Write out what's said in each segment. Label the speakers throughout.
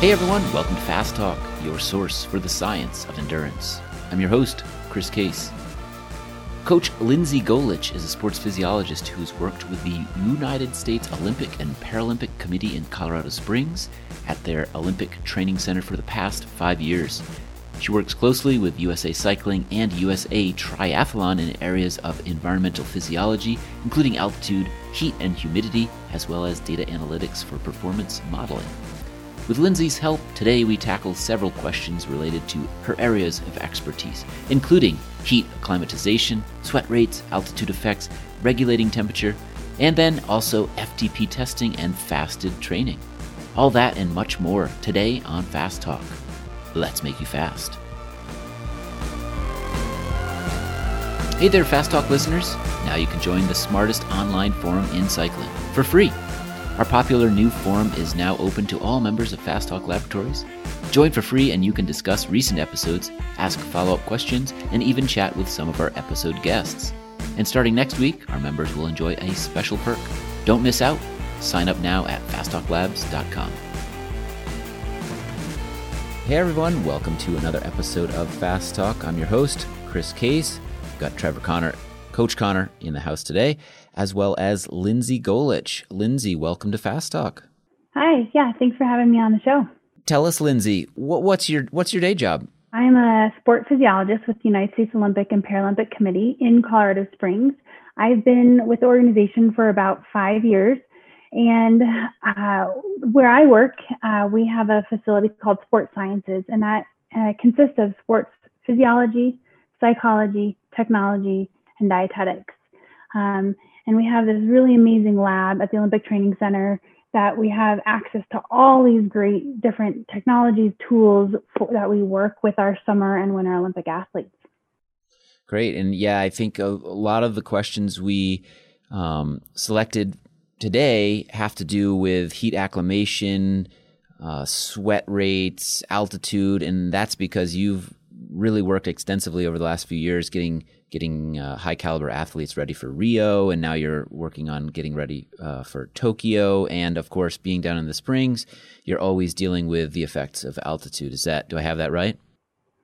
Speaker 1: Hey everyone, welcome to Fast Talk, your source for the science of endurance. I'm your host, Chris Case. Coach Lindsay Golich is a sports physiologist who's worked with the United States Olympic and Paralympic Committee in Colorado Springs at their Olympic Training Center for the past five years. She works closely with USA Cycling and USA Triathlon in areas of environmental physiology, including altitude, heat and humidity, as well as data analytics for performance modeling. With Lindsay's help, today we tackle several questions related to her areas of expertise, including heat acclimatization, sweat rates, altitude effects, regulating temperature, and then also FTP testing and fasted training. All that and much more today on Fast Talk. Let's make you fast. Hey there, Fast Talk listeners. Now you can join the smartest online forum in cycling for free our popular new forum is now open to all members of Fast Talk Laboratories. Join for free and you can discuss recent episodes, ask follow up questions, and even chat with some of our episode guests. And starting next week, our members will enjoy a special perk. Don't miss out. Sign up now at fasttalklabs.com. Hey everyone, welcome to another episode of Fast Talk. I'm your host, Chris Case. We've got Trevor Connor, Coach Connor in the house today as well as Lindsay Golich. Lindsay, welcome to Fast Talk.
Speaker 2: Hi, yeah, thanks for having me on the show.
Speaker 1: Tell us, Lindsay, what, what's your what's your day job?
Speaker 2: I'm a sport physiologist with the United States Olympic and Paralympic Committee in Colorado Springs. I've been with the organization for about five years. And uh, where I work, uh, we have a facility called Sports Sciences, and that uh, consists of sports physiology, psychology, technology, and dietetics. Um, and we have this really amazing lab at the Olympic Training Center that we have access to all these great different technologies, tools for, that we work with our summer and winter Olympic athletes.
Speaker 1: Great. And yeah, I think a, a lot of the questions we um, selected today have to do with heat acclimation, uh, sweat rates, altitude, and that's because you've really worked extensively over the last few years getting getting uh, high caliber athletes ready for Rio, and now you're working on getting ready uh, for Tokyo, and of course, being down in the Springs, you're always dealing with the effects of altitude. Is that do I have that right?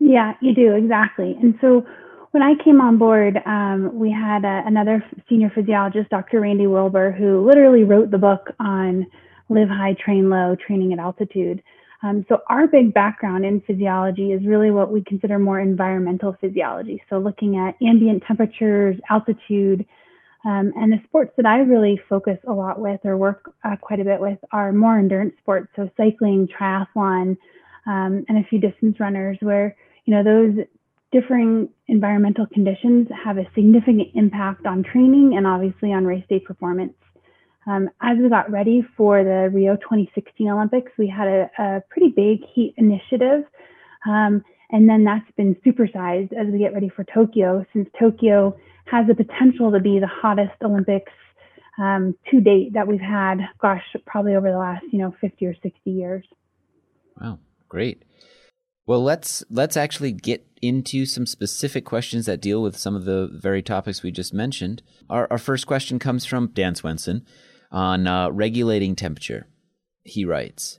Speaker 2: Yeah, you do exactly. And so when I came on board, um, we had a, another senior physiologist, Dr. Randy Wilber, who literally wrote the book on live high, train low, training at altitude. Um, so our big background in physiology is really what we consider more environmental physiology. So looking at ambient temperatures, altitude, um, and the sports that I really focus a lot with or work uh, quite a bit with are more endurance sports. So cycling, triathlon, um, and a few distance runners where, you know, those differing environmental conditions have a significant impact on training and obviously on race day performance. Um, as we got ready for the Rio 2016 Olympics, we had a, a pretty big heat initiative. Um, and then that's been supersized as we get ready for Tokyo, since Tokyo has the potential to be the hottest Olympics um, to date that we've had, gosh, probably over the last, you know, 50 or 60 years.
Speaker 1: Wow, great. Well, let's let's actually get into some specific questions that deal with some of the very topics we just mentioned. Our, our first question comes from Dan Swenson on uh, regulating temperature. He writes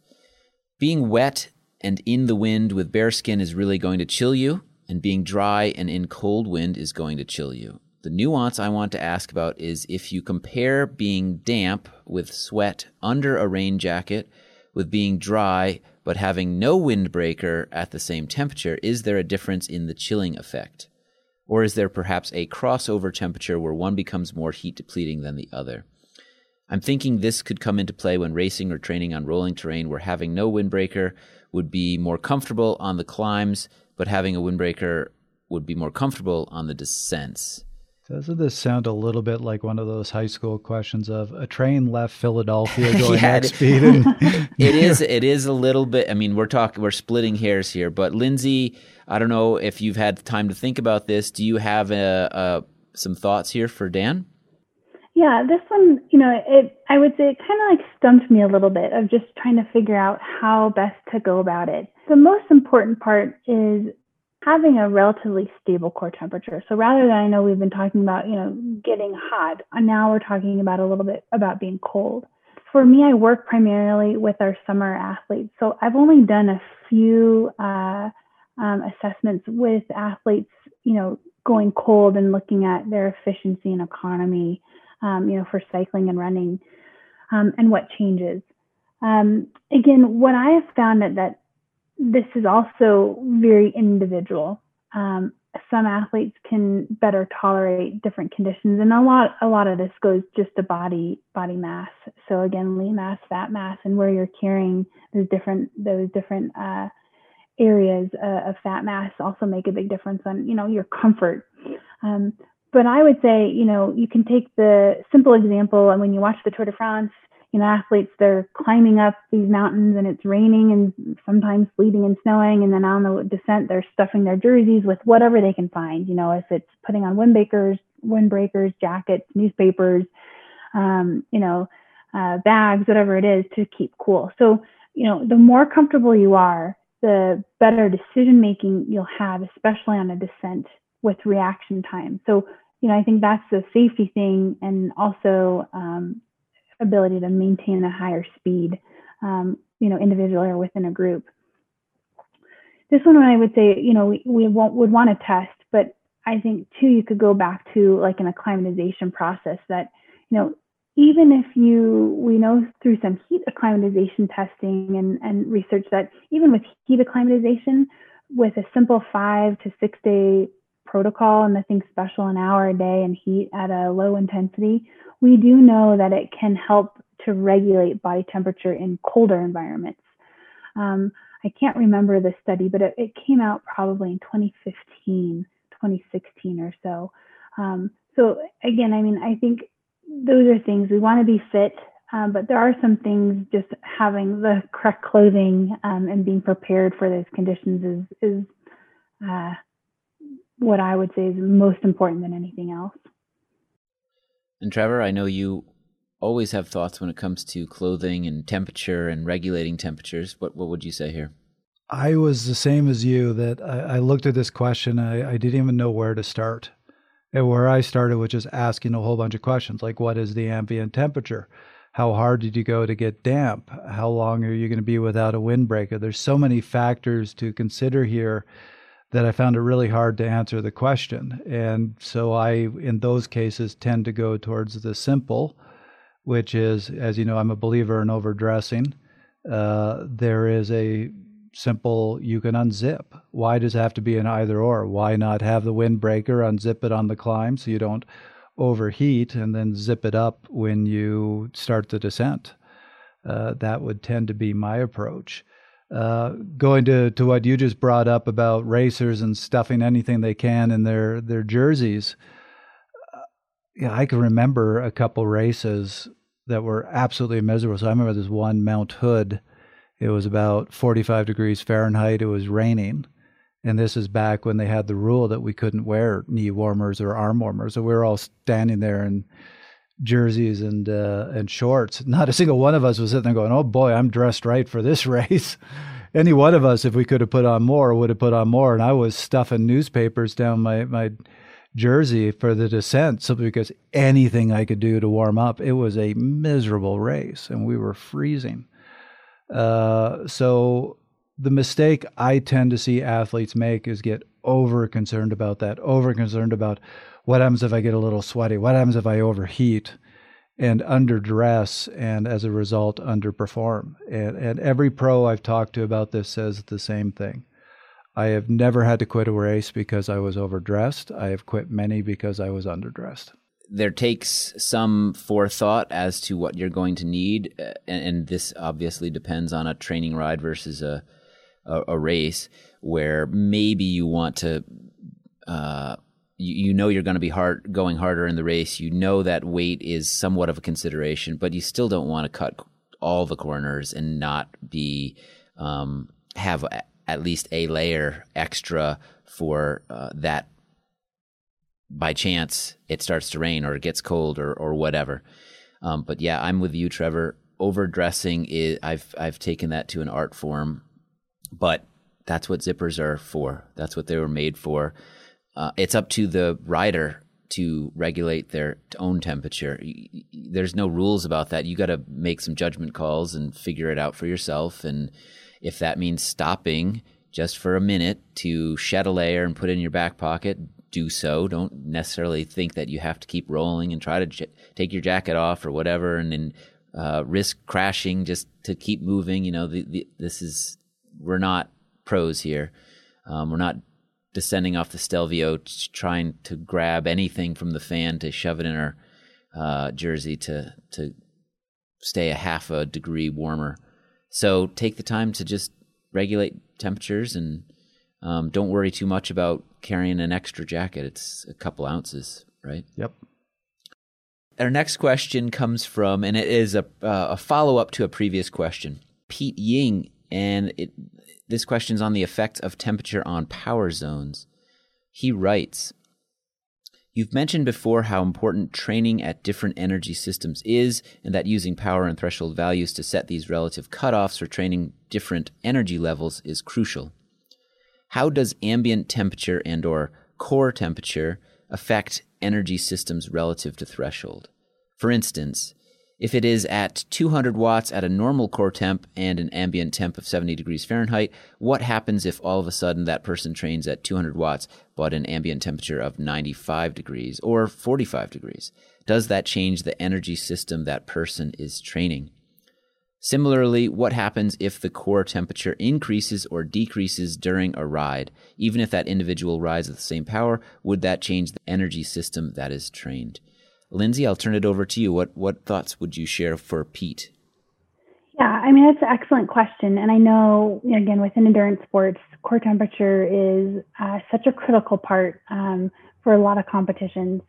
Speaker 1: Being wet and in the wind with bare skin is really going to chill you, and being dry and in cold wind is going to chill you. The nuance I want to ask about is if you compare being damp with sweat under a rain jacket with being dry but having no windbreaker at the same temperature, is there a difference in the chilling effect? Or is there perhaps a crossover temperature where one becomes more heat depleting than the other? I'm thinking this could come into play when racing or training on rolling terrain where having no windbreaker would be more comfortable on the climbs, but having a windbreaker would be more comfortable on the descents.
Speaker 3: Doesn't this sound a little bit like one of those high school questions of a train left Philadelphia going yeah, at speed? And
Speaker 1: it is. It is a little bit. I mean, we're talking. We're splitting hairs here. But Lindsay, I don't know if you've had time to think about this. Do you have a, a, some thoughts here for Dan?
Speaker 2: Yeah, this one, you know, it I would say it kind of like stumped me a little bit of just trying to figure out how best to go about it. The most important part is having a relatively stable core temperature. So rather than I know we've been talking about, you know, getting hot, and now we're talking about a little bit about being cold. for me, I work primarily with our summer athletes. So I've only done a few uh, um, assessments with athletes, you know, going cold and looking at their efficiency and economy, um, you know, for cycling and running, um, and what changes. Um, again, what I have found that, that this is also very individual. Um, some athletes can better tolerate different conditions and a lot a lot of this goes just to body body mass so again lean mass fat mass and where you're carrying those different those different uh, areas uh, of fat mass also make a big difference on you know your comfort um, but i would say you know you can take the simple example and when you watch the tour de france you know, athletes, they're climbing up these mountains and it's raining and sometimes sleeting and snowing. And then on the descent, they're stuffing their jerseys with whatever they can find, you know, if it's putting on windbreakers, windbreakers, jackets, newspapers, um, you know, uh, bags, whatever it is to keep cool. So, you know, the more comfortable you are, the better decision making you'll have, especially on a descent with reaction time. So, you know, I think that's a safety thing and also um, ability to maintain a higher speed, um, you know, individually or within a group. This one, I would say, you know, we, we would want to test, but I think too, you could go back to like an acclimatization process that, you know, even if you, we know through some heat acclimatization testing and, and research that even with heat acclimatization, with a simple five to six day protocol and nothing special, an hour a day and heat at a low intensity, we do know that it can help to regulate body temperature in colder environments. Um, I can't remember the study, but it, it, came out probably in 2015, 2016 or so. Um, so again, I mean, I think those are things we want to be fit, um, but there are some things just having the correct clothing um, and being prepared for those conditions is is uh, what I would say is most important than anything else.
Speaker 1: And Trevor, I know you always have thoughts when it comes to clothing and temperature and regulating temperatures. What what would you say here?
Speaker 3: I was the same as you that I, I looked at this question. I, I didn't even know where to start. And where I started was just asking a whole bunch of questions like what is the ambient temperature? How hard did you go to get damp? How long are you going to be without a windbreaker? There's so many factors to consider here that I found it really hard to answer the question. And so I, in those cases, tend to go towards the simple, which is, as you know, I'm a believer in overdressing. Uh, there is a simple, you can unzip. Why does it have to be an either or? Why not have the windbreaker, unzip it on the climb so you don't overheat, and then zip it up when you start the descent? Uh, that would tend to be my approach. Uh, going to, to what you just brought up about racers and stuffing anything they can in their their jerseys. Uh, yeah, I can remember a couple races that were absolutely miserable. So I remember this one Mount Hood. It was about 45 degrees Fahrenheit. It was raining. And this is back when they had the rule that we couldn't wear knee warmers or arm warmers. So we were all standing there and jerseys and uh, and shorts. Not a single one of us was sitting there going, "Oh boy, I'm dressed right for this race." Any one of us, if we could have put on more, would have put on more. And I was stuffing newspapers down my my jersey for the descent simply because anything I could do to warm up. It was a miserable race, and we were freezing. Uh, so the mistake I tend to see athletes make is get over concerned about that, over concerned about what happens if I get a little sweaty? What happens if I overheat and underdress and as a result underperform? And, and every pro I've talked to about this says the same thing. I have never had to quit a race because I was overdressed. I have quit many because I was underdressed.
Speaker 1: There takes some forethought as to what you're going to need, uh, and, and this obviously depends on a training ride versus a a, a race where maybe you want to uh, you, you know you're going to be hard going harder in the race. You know that weight is somewhat of a consideration, but you still don't want to cut all the corners and not be um, have a, at least a layer extra for uh, that. By chance, it starts to rain or it gets cold or or whatever. Um, but yeah, I'm with you, Trevor. Overdressing is I've I've taken that to an art form, but that's what zippers are for. That's what they were made for uh, it's up to the rider to regulate their own temperature. There's no rules about that. You got to make some judgment calls and figure it out for yourself. And if that means stopping just for a minute to shed a layer and put it in your back pocket, do so. Don't necessarily think that you have to keep rolling and try to j- take your jacket off or whatever, and then uh, risk crashing just to keep moving. You know, the, the, this is we're not pros here. Um, we're not descending off the Stelvio trying to grab anything from the fan to shove it in our uh, jersey to to stay a half a degree warmer. So take the time to just regulate temperatures and um, don't worry too much about carrying an extra jacket. It's a couple ounces, right?
Speaker 3: Yep.
Speaker 1: Our next question comes from, and it is a, uh, a follow up to a previous question. Pete Ying, and it, this question is on the effect of temperature on power zones. He writes, You've mentioned before how important training at different energy systems is, and that using power and threshold values to set these relative cutoffs for training different energy levels is crucial. How does ambient temperature and or core temperature affect energy systems relative to threshold? For instance, if it is at 200 watts at a normal core temp and an ambient temp of 70 degrees Fahrenheit, what happens if all of a sudden that person trains at 200 watts but an ambient temperature of 95 degrees or 45 degrees? Does that change the energy system that person is training? Similarly, what happens if the core temperature increases or decreases during a ride? Even if that individual rides at the same power, would that change the energy system that is trained? Lindsay, I'll turn it over to you. What what thoughts would you share for Pete?
Speaker 2: Yeah, I mean that's an excellent question, and I know again within endurance sports, core temperature is uh, such a critical part um, for a lot of competitions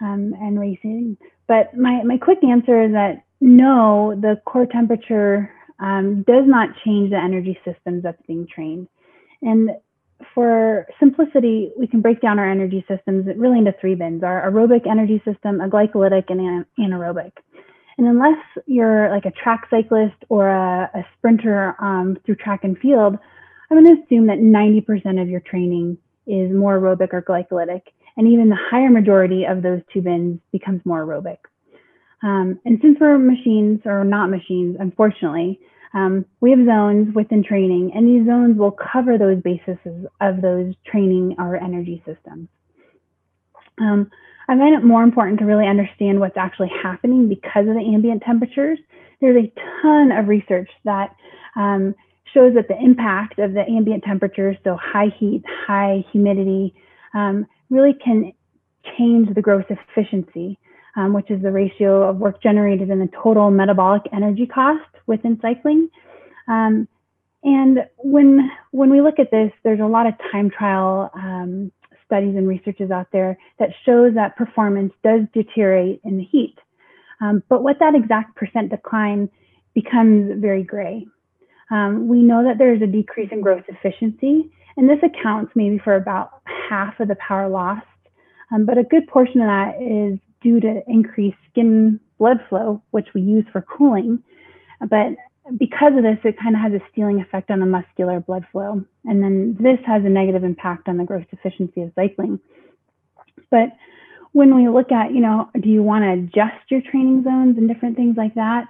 Speaker 2: um, and racing. But my my quick answer is that no, the core temperature um, does not change the energy systems that's being trained. And for simplicity, we can break down our energy systems really into three bins our aerobic energy system, a glycolytic, and an anaerobic. And unless you're like a track cyclist or a, a sprinter um, through track and field, I'm going to assume that 90% of your training is more aerobic or glycolytic. And even the higher majority of those two bins becomes more aerobic. Um, and since we're machines or not machines, unfortunately, um, we have zones within training, and these zones will cover those bases of those training or energy systems. Um, I find it more important to really understand what's actually happening because of the ambient temperatures. There's a ton of research that um, shows that the impact of the ambient temperatures, so high heat, high humidity, um, really can change the gross efficiency um, which is the ratio of work generated and the total metabolic energy cost within cycling. Um, and when when we look at this, there's a lot of time trial um, studies and researches out there that shows that performance does deteriorate in the heat. Um, but what that exact percent decline becomes very gray. Um, we know that there is a decrease in gross efficiency, and this accounts maybe for about half of the power lost. Um, but a good portion of that is due to increased skin blood flow, which we use for cooling. But because of this, it kind of has a stealing effect on the muscular blood flow. And then this has a negative impact on the gross efficiency of cycling. But when we look at, you know, do you want to adjust your training zones and different things like that?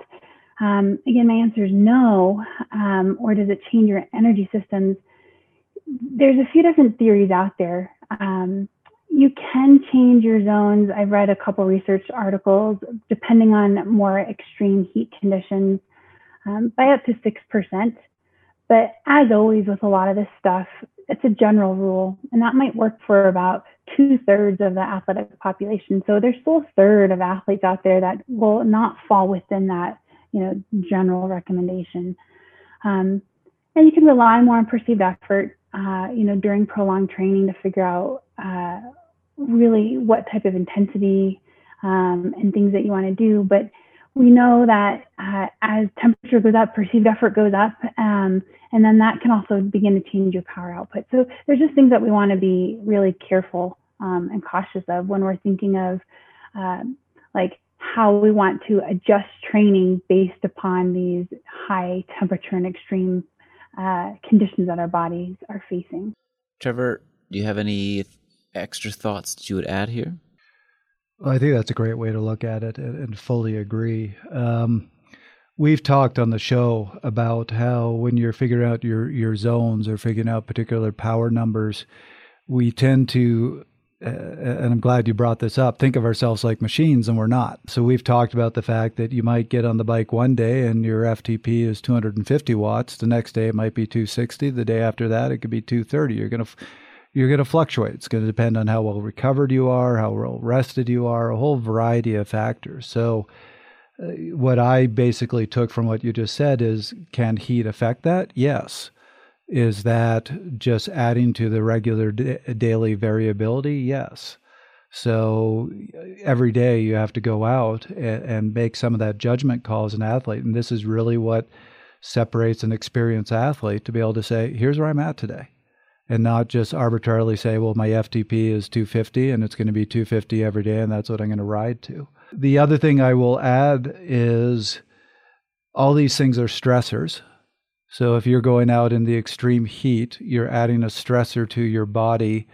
Speaker 2: Um, again, my answer is no. Um, or does it change your energy systems? There's a few different theories out there. Um, you can change your zones. I've read a couple research articles depending on more extreme heat conditions um, by up to 6%. But as always with a lot of this stuff, it's a general rule, and that might work for about two thirds of the athletic population. So there's still a third of athletes out there that will not fall within that, you know, general recommendation. Um, and you can rely more on perceived effort, uh, you know, during prolonged training to figure out uh, really what type of intensity um, and things that you want to do. But we know that uh, as temperature goes up, perceived effort goes up, um, and then that can also begin to change your power output. So there's just things that we want to be really careful um, and cautious of when we're thinking of uh, like how we want to adjust training based upon these high temperature and extreme uh, conditions that our bodies are facing.
Speaker 1: Trevor, do you have any extra thoughts that you would add here?
Speaker 3: Well, I think that's a great way to look at it and, and fully agree. Um, we've talked on the show about how when you're figuring out your, your zones or figuring out particular power numbers, we tend to uh, and I'm glad you brought this up, think of ourselves like machines and we're not. So we've talked about the fact that you might get on the bike one day and your FTP is 250 watts. The next day it might be 260. The day after that it could be 230. You're going to you're to fluctuate. It's going to depend on how well recovered you are, how well rested you are, a whole variety of factors. So uh, what I basically took from what you just said is can heat affect that? Yes. Is that just adding to the regular daily variability? Yes. So uh, every day you have to go out and, and, make some of that judgment call as an athlete. And this is really what separates an experienced athlete to be able to say, here's where I'm at today. And not just arbitrarily say, well, my FTP is 250 and it's going to be 250 every day and that's what I'm going to ride to. The other thing I will add is all these things are stressors. So if you're going out in the extreme heat, you're adding a stressor to your body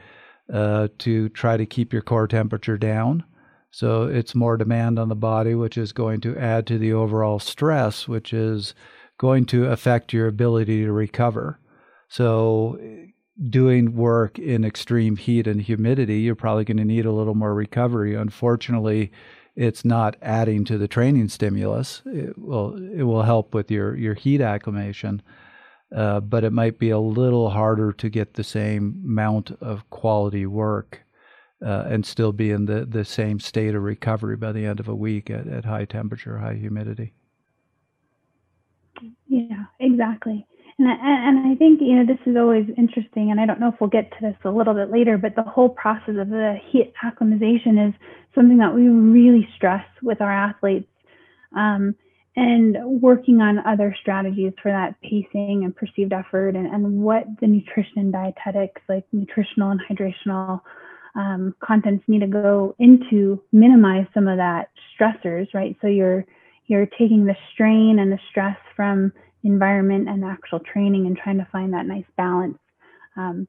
Speaker 3: uh, to try to keep your core temperature down. So it's more demand on the body, which is going to add to the overall stress, which is going to affect your ability to recover. So doing work in extreme heat and humidity, you're probably going to need a little more recovery. Unfortunately, it's not adding to the training stimulus. It will it will help with your your heat acclimation, uh, but it might be a little harder to get the same amount of quality work uh, and still be in the, the same state of recovery by the end of a week at, at high temperature, high humidity.
Speaker 2: Yeah, exactly. And I, and I think you know this is always interesting, and I don't know if we'll get to this a little bit later, but the whole process of the heat acclimatization is something that we really stress with our athletes, um, and working on other strategies for that pacing and perceived effort, and, and what the nutrition and dietetics, like nutritional and hydrational um, contents, need to go into minimize some of that stressors, right? So you're you're taking the strain and the stress from environment and actual training and trying to find that nice balance um,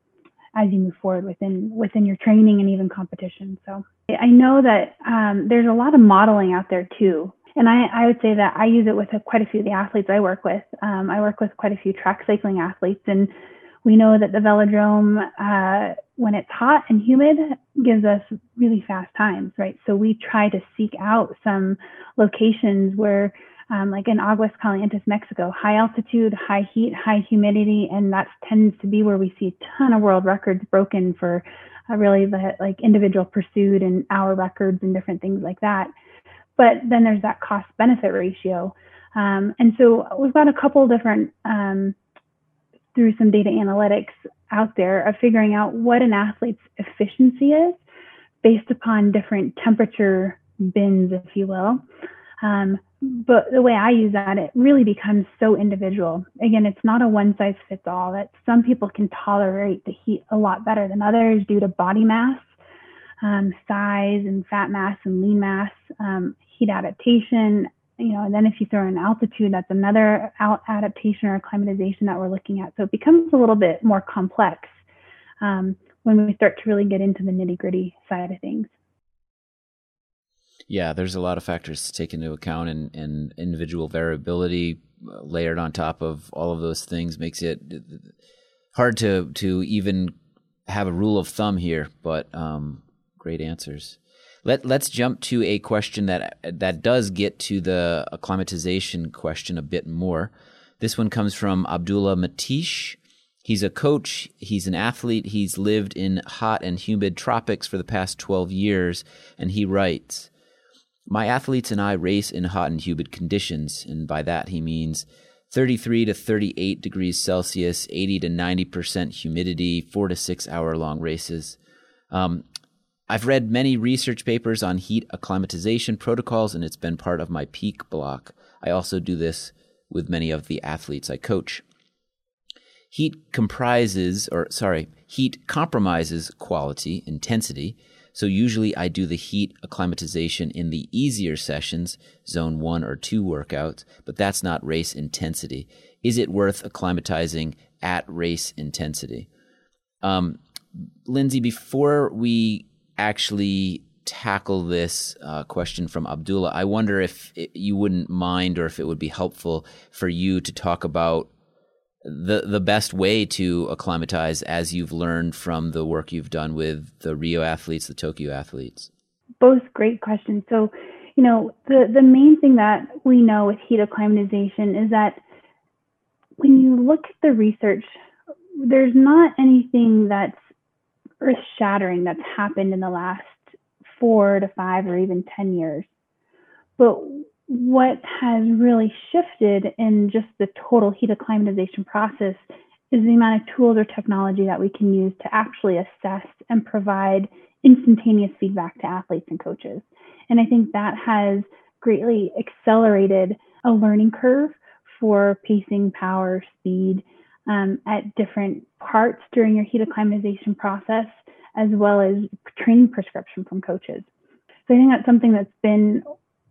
Speaker 2: as you move forward within within your training and even competition. So I know that um, there's a lot of modeling out there too. And I, I would say that I use it with a, quite a few of the athletes I work with. Um, I work with quite a few track cycling athletes, and we know that the velodrome, uh, when it's hot and humid, gives us really fast times, right? So we try to seek out some locations where um, like in Aguas Calientes, Mexico, high altitude, high heat, high humidity, and that tends to be where we see a ton of world records broken for uh, really the like individual pursuit and hour records and different things like that. But then there's that cost benefit ratio. Um, and so we've got a couple different, um, through some data analytics out there of figuring out what an athlete's efficiency is based upon different temperature bins, if you will. Um, but the way I use that, it really becomes so individual. Again, it's not a one size fits all. That some people can tolerate the heat a lot better than others due to body mass, um, size, and fat mass and lean mass, um, heat adaptation. You know, and then if you throw in altitude, that's another out adaptation or acclimatization that we're looking at. So it becomes a little bit more complex um, when we start to really get into the nitty gritty side of things
Speaker 1: yeah, there's a lot of factors to take into account, and, and individual variability uh, layered on top of all of those things makes it hard to to even have a rule of thumb here. But um, great answers. Let Let's jump to a question that that does get to the acclimatization question a bit more. This one comes from Abdullah Matish. He's a coach, he's an athlete, he's lived in hot and humid tropics for the past 12 years, and he writes my athletes and I race in hot and humid conditions, and by that he means 33 to 38 degrees Celsius, 80 to 90% humidity, four to six hour long races. Um, I've read many research papers on heat acclimatization protocols, and it's been part of my peak block. I also do this with many of the athletes I coach. Heat comprises, or sorry, heat compromises quality, intensity, so usually I do the heat acclimatization in the easier sessions, zone one or two workouts, but that's not race intensity. Is it worth acclimatizing at race intensity? Um, Lindsay, before we actually tackle this uh, question from Abdullah, I wonder if it, you wouldn't mind or if it would be helpful for you to talk about the the best way to acclimatize as you've learned from the work you've done with the Rio athletes, the Tokyo athletes.
Speaker 2: Both great questions. So, you know, the the main thing that we know with heat acclimatization is that when you look at the research, there's not anything that's earth shattering that's happened in the last four to five or even 10 years. But what has really shifted in just the total heat acclimatization process is the amount of tools or technology that we can use to actually assess and provide instantaneous feedback to athletes and coaches. And I think that has greatly accelerated a learning curve for pacing, power, speed um, at different parts during your heat acclimatization process, as well as training prescription from coaches. So I think that's something that's been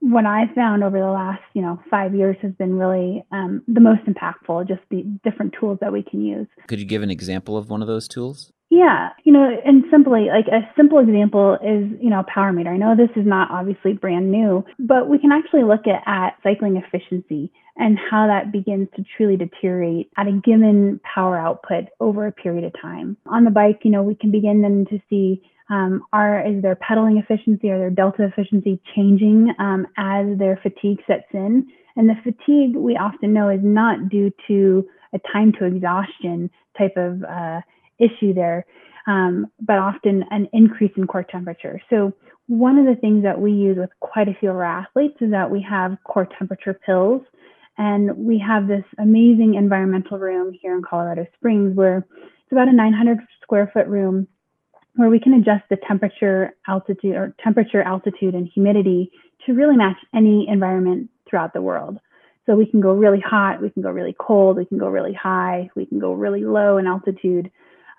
Speaker 2: what I found over the last, you know, five years has been really um, the most impactful. Just the different tools that we can use.
Speaker 1: Could you give an example of one of those tools?
Speaker 2: Yeah, you know, and simply like a simple example is, you know, power meter. I know this is not obviously brand new, but we can actually look at, at cycling efficiency and how that begins to truly deteriorate at a given power output over a period of time. On the bike, you know, we can begin then to see um, are is their pedaling efficiency or their delta efficiency changing um, as their fatigue sets in? And the fatigue we often know is not due to a time to exhaustion type of uh, issue there, um, but often an increase in core temperature. So one of the things that we use with quite a few of our athletes is that we have core temperature pills. And we have this amazing environmental room here in Colorado Springs where it's about a 900 square foot room where we can adjust the temperature, altitude, or temperature, altitude, and humidity to really match any environment throughout the world. So we can go really hot, we can go really cold, we can go really high, we can go really low in altitude.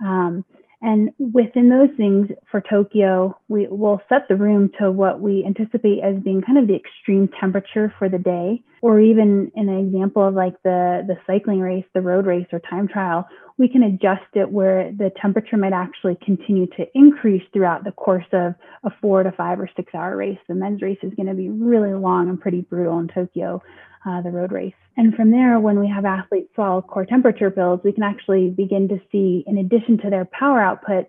Speaker 2: Um, and within those things for Tokyo, we will set the room to what we anticipate as being kind of the extreme temperature for the day, or even in an example of like the, the cycling race, the road race or time trial, we can adjust it where the temperature might actually continue to increase throughout the course of a four to five or six hour race. The men's race is going to be really long and pretty brutal in Tokyo, uh, the road race. And from there, when we have athletes swallow core temperature pills, we can actually begin to see, in addition to their power outputs,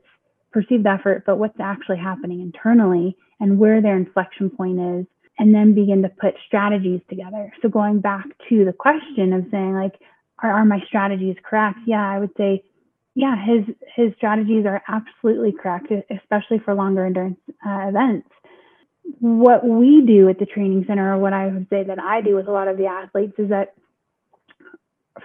Speaker 2: perceived effort, but what's actually happening internally and where their inflection point is, and then begin to put strategies together. So going back to the question of saying like, are, are my strategies correct? Yeah, I would say, yeah, his his strategies are absolutely correct, especially for longer endurance uh, events. What we do at the training center, or what I would say that I do with a lot of the athletes, is that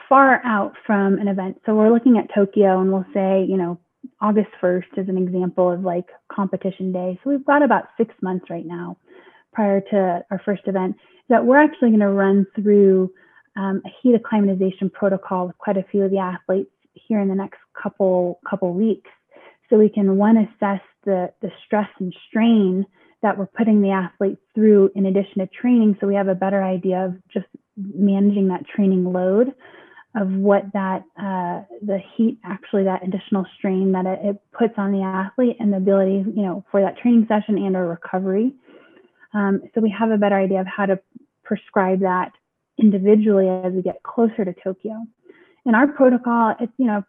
Speaker 2: far out from an event. So we're looking at Tokyo, and we'll say, you know, August 1st is an example of like competition day. So we've got about six months right now prior to our first event that we're actually going to run through um, a heat acclimatization protocol with quite a few of the athletes here in the next couple couple weeks, so we can one assess the the stress and strain that we're putting the athletes through in addition to training, so we have a better idea of just managing that training load of what that uh, the heat actually that additional strain that it, it, puts on the athlete and the ability you know for that training session and or recovery um, so we have a better idea of how to prescribe that individually as we get closer to Tokyo. In our protocol, it's you know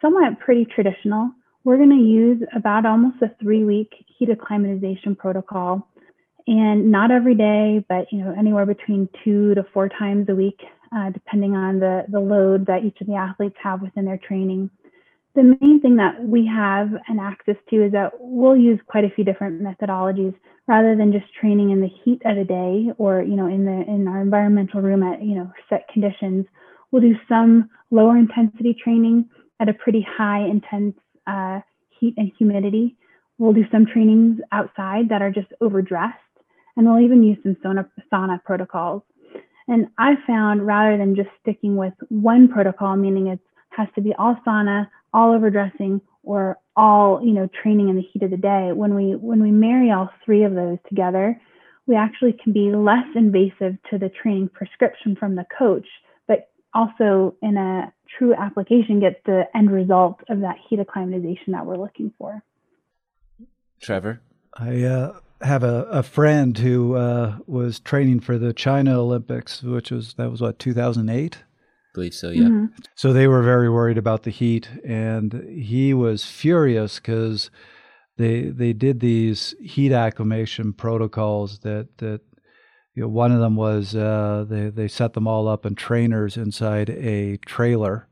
Speaker 2: somewhat pretty traditional. We're going to use about almost a three-week heat acclimatization protocol, and not every day, but you know anywhere between two to four times a week, uh, depending on the the load that each of the athletes have within their training. The main thing that we have an access to is that we'll use quite a few different methodologies rather than just training in the heat of the day or you know in the in our environmental room at you know set conditions. We'll do some lower intensity training at a pretty high intense uh, heat and humidity. We'll do some trainings outside that are just overdressed and we'll even use some sauna, sauna protocols. And i found rather than just sticking with one protocol meaning it has to be all sauna all overdressing or all you know training in the heat of the day when we when we marry all three of those together we actually can be less invasive to the training prescription from the coach but also in a true application get the end result of that heat acclimatization that we're looking for.
Speaker 1: Trevor?
Speaker 3: I uh have a, a friend who uh, was training for the China Olympics, which was that was what 2008
Speaker 1: believe so yeah. Mm-hmm.
Speaker 3: so they were very worried about the heat and he was furious because they they did these heat acclimation protocols that that you know, one of them was uh, they they set them all up in trainers inside a trailer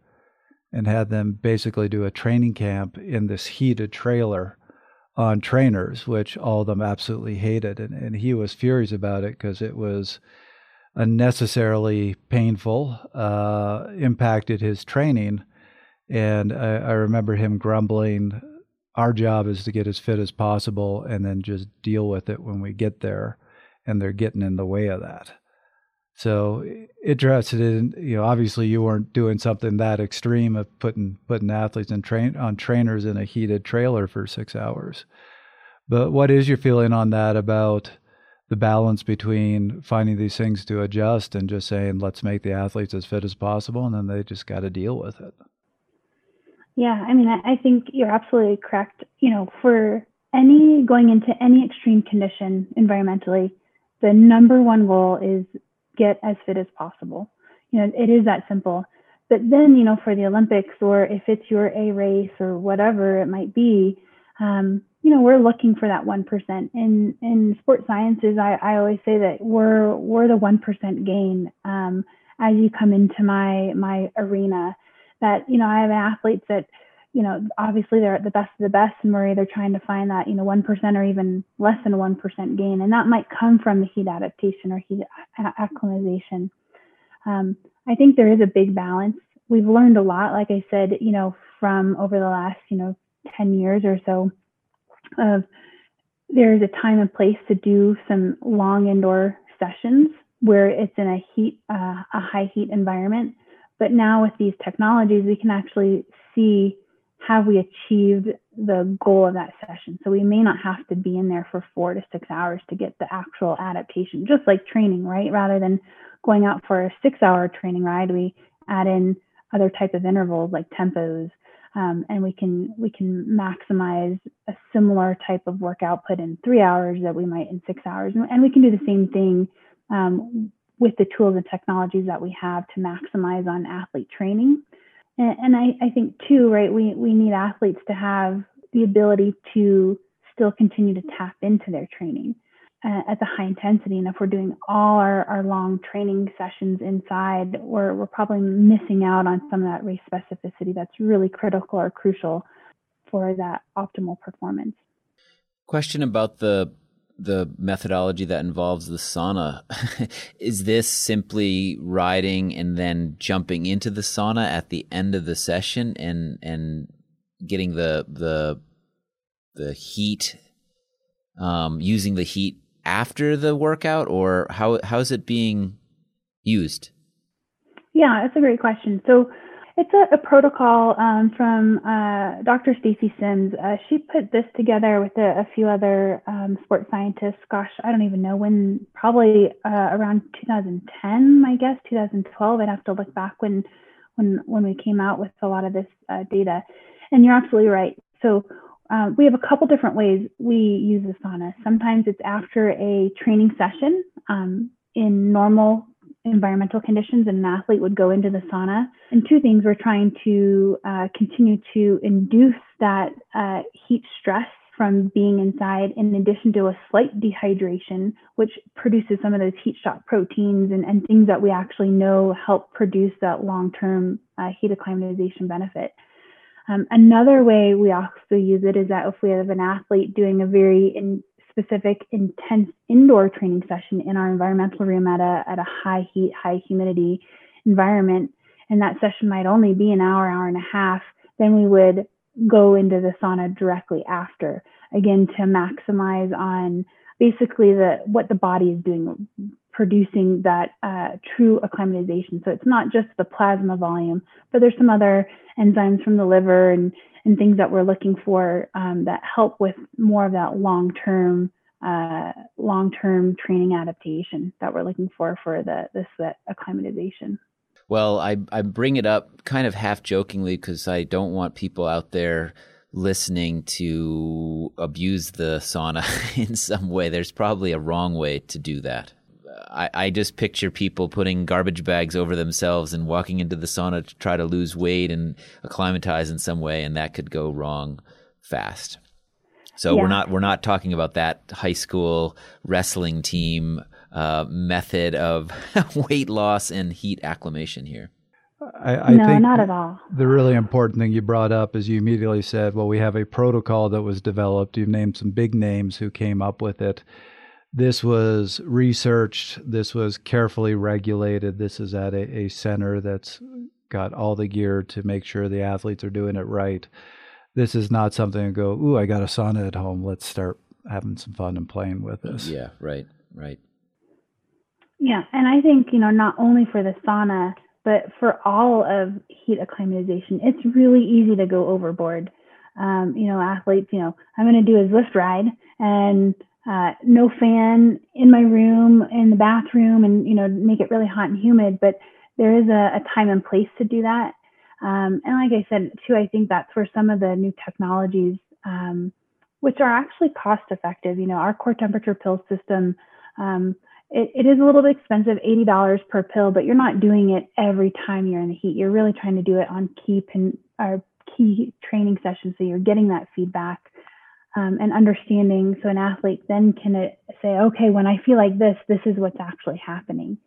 Speaker 3: and had them basically do a training camp in this heated trailer on trainers, which all of them absolutely hated. And, and he was furious about it because it was unnecessarily painful, uh, impacted his training. And I, I remember him grumbling, Our job is to get as fit as possible and then just deal with it when we get there. And they're getting in the way of that. So interested in you know obviously you weren't doing something that extreme of putting putting athletes and train on trainers in a heated trailer for six hours. But what is your feeling on that about the balance between finding these things to adjust and just saying let's make the athletes as fit as possible and then they just got to deal with it?
Speaker 2: Yeah, I mean I, think you're absolutely correct. You know, for any going into any extreme condition environmentally, the number one goal is get as fit as possible. You know, it is that simple. But then, you know, for the Olympics or if it's your A race or whatever it might be, um, you know, we're looking for that 1%. In, in sports sciences, I, I always say that we're, we're the 1% gain um, as you come into my, my arena. That, you know, I have athletes that, you know, obviously they're at the best of the best, and we're either trying to find that, you know, 1% or even less than 1% gain. And that might come from the heat adaptation or heat acclimatization. Um, I think there is a big balance. We've learned a lot, like I said, you know, from over the last, you know, 10 years or so of there's a time and place to do some long indoor sessions where it's in a heat, uh, a high heat environment. But now with these technologies, we can actually see have we achieved the goal of that session? So we may not have to be in there for four to six hours to get the actual adaptation, just like training, right? Rather than going out for a six hour training ride, we add in other type of intervals like tempos, um, and we can we can maximize a similar type of work output in three hours that we might in six hours, and we can do the same thing um, with the tools and technologies that we have to maximize on athlete training. And, and I, I think too, right, we, we need athletes to have the ability to still continue to tap into their training uh, at the high intensity. And if we're doing all our, our long training sessions inside, we're, we're probably missing out on some of that race specificity that's really critical or crucial for that optimal performance.
Speaker 1: Question about the the methodology that involves the sauna. is this simply riding and then jumping into the sauna at the end of the session and and getting the the the heat um, using the heat after the workout or how how is it being used?
Speaker 2: Yeah, that's a great question. So it's a, a protocol um, from uh, Dr. Stacy Sims. Uh, she put this together with a, a few other um, sports scientists. Gosh, I don't even know when. Probably uh, around 2010, I guess 2012. I'd have to look back when when when we came out with a lot of this uh, data. And you're absolutely right. So uh, we have a couple different ways we use the sauna. Sometimes it's after a training session um, in normal environmental conditions and an athlete would go into the sauna. And two things, we're trying to uh, continue to induce that uh, heat stress from being inside, in addition to a slight dehydration, which produces some of those heat shock proteins and, and things that we actually know help produce that long term uh, heat acclimatization benefit. Um, another way we also use it is that if we have an athlete doing a very in, specific intense indoor training session in our environmental room at a, at a high heat, high humidity environment, and that session might only be an hour, hour and a half, then we would go into the sauna directly after, again, to maximize on basically the what the body is doing, producing that uh, true acclimatization. So it's not just the plasma volume, but there's some other enzymes from the liver and and things that we're looking for um, that help with more of that long-term uh, long-term training adaptation that we're looking for for the this that acclimatization.
Speaker 1: Well, I I bring it up kind of half jokingly because I don't want people out there listening to abuse the sauna in some way, there's probably a wrong way to do that. I, I just picture people putting garbage bags over themselves and walking into the sauna to try to lose weight and acclimatize in some way, and that could go wrong fast. So yeah. we're not we're not talking about that high school wrestling team uh, method of weight loss and heat acclimation here.
Speaker 3: I, I
Speaker 2: no, not at all.
Speaker 3: The really important thing you brought up is you immediately said, "Well, we have a protocol that was developed." You've named some big names who came up with it. This was researched. This was carefully regulated. This is at a, a center that's got all the gear to make sure the athletes are doing it right. This is not something to go, "Ooh, I got a sauna at home. Let's start having some fun and playing with this."
Speaker 1: Yeah, right, right.
Speaker 2: Yeah, and I think you know not only for the sauna but for all of heat acclimatization, it's really easy to go overboard. Um, you know, athletes, you know, I'm going to do a Zwift ride and uh, no fan in my room, in the bathroom, and, you know, make it really hot and humid. But there is a, a time and place to do that. Um, and like I said, too, I think that's where some of the new technologies, um, which are actually cost effective, you know, our core temperature pill system um, it, it is a little bit expensive, $80 per pill, but you're not doing it every time you're in the heat. You're really trying to do it on key pin, or key training sessions. So you're getting that feedback um, and understanding. So an athlete then can uh, say, okay, when I feel like this, this is what's actually happening.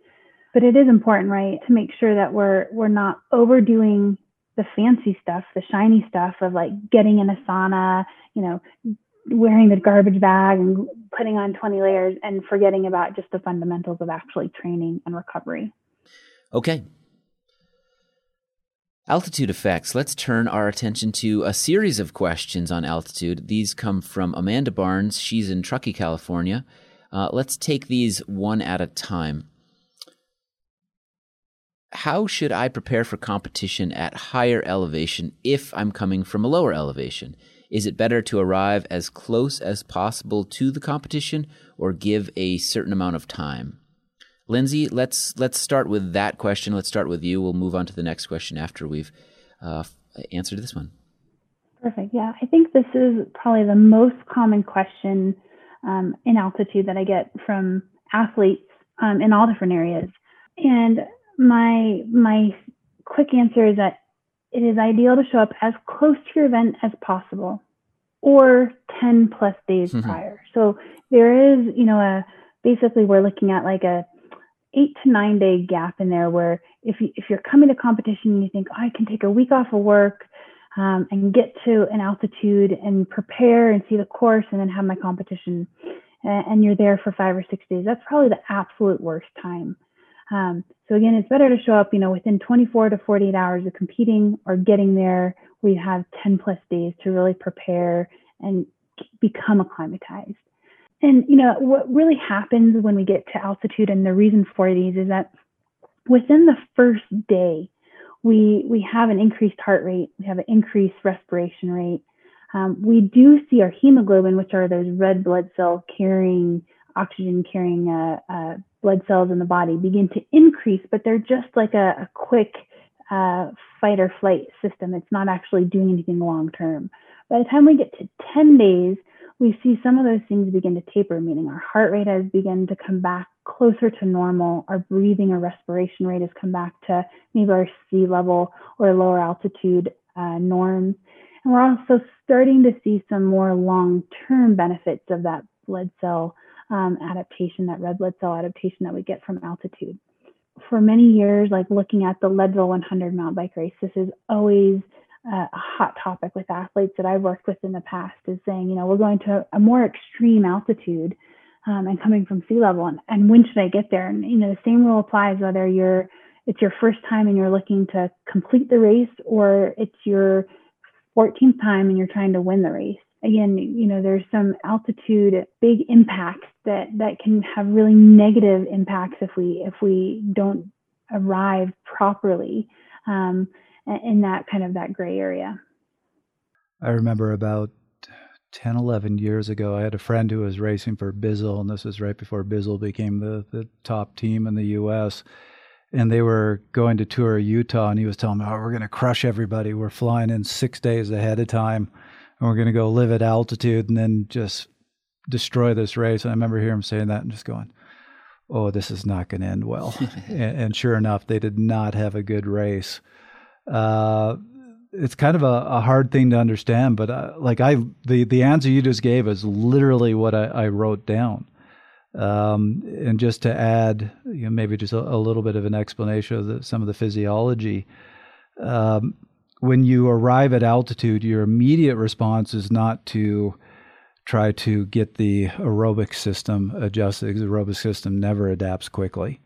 Speaker 2: But it is important, right, to make sure that we're we're not overdoing the fancy stuff, the shiny stuff of like getting in a sauna, you know, wearing the garbage bag and putting on 20 layers and forgetting about just the fundamentals of actually training and recovery.
Speaker 1: Okay. Altitude effects. Let's turn our attention to a series of questions on altitude. These come from Amanda Barnes. She's in Truckee, California. Uh, let's take these one at a time. How should I prepare for competition at higher elevation if I'm coming from a lower elevation? Is it better to arrive as close as possible to the competition or give a certain amount of time? Lindsay, let's let's start with that question. Let's start with you. We'll move on to the next question after we've uh, answered this one.
Speaker 2: Perfect. Yeah, I think this is probably the most common question um, in altitude that I get from athletes um, in all different areas. And my my quick answer is that it is ideal to show up as close to your event as possible or 10 plus days mm-hmm. prior. So there is, you know, a basically we're looking at like a eight to nine day gap in there where if you if you're coming to competition and you think oh, I can take a week off of work um, and get to an altitude and prepare and see the course and then have my competition and, you're there for five or six days, that's probably the absolute worst time. Um, so again, it's better to show up, you know, within 24 to 48 hours of competing or getting there where you have 10 plus days to really prepare and become acclimatized. And you know, what really happens when we get to altitude and the reason for these is that within the first day, we we have an increased heart rate, we have an increased respiration rate. Um, we do see our hemoglobin, which are those red blood cells carrying oxygen carrying uh, uh, blood cells in the body begin to increase, but they're just like a, a quick uh, fight or flight system. It's not actually doing anything long term. By the time we get to 10 days, we see some of those things begin to taper, meaning our heart rate has begun to come back closer to normal. Our breathing or respiration rate has come back to maybe our sea level or lower altitude uh, norms. And we're also starting to see some more long term benefits of that blood cell um, adaptation, that red blood cell adaptation that we get from altitude. For many years, like looking at the Leadville 100 mountain bike race, this is always a hot topic with athletes that I've worked with in the past is saying, you know, we're going to a more extreme altitude um, and coming from sea level, and, and when should I get there? And you know, the same rule applies whether you're it's your first time and you're looking to complete the race, or it's your 14th time and you're trying to win the race again, you know, there's some altitude big impacts that that can have really negative impacts if we if we don't arrive properly um, in that kind of that gray area.
Speaker 3: I remember about 10, 11 years ago, I had a friend who was racing for Bissell, and this was right before Bissell became the, the top team in the U.S. And they were going to tour Utah, and he was telling me, "Oh, we're going to crush everybody. We're flying in six days ahead of time." and we're going to go live at altitude and then just destroy this race. And I remember hearing him saying that and just going, oh, this is not going to end well. and, and, sure enough, they did not have a good race. Uh, it's kind of a, a, hard thing to understand, but uh, like I, the, the answer you just gave is literally what I, I wrote down. Um, and just to add, you know, maybe just a, a, little bit of an explanation of the, some of the physiology. Um, when you arrive at altitude, your immediate response is not to try to get the aerobic system adjusted because the aerobic system never adapts quickly.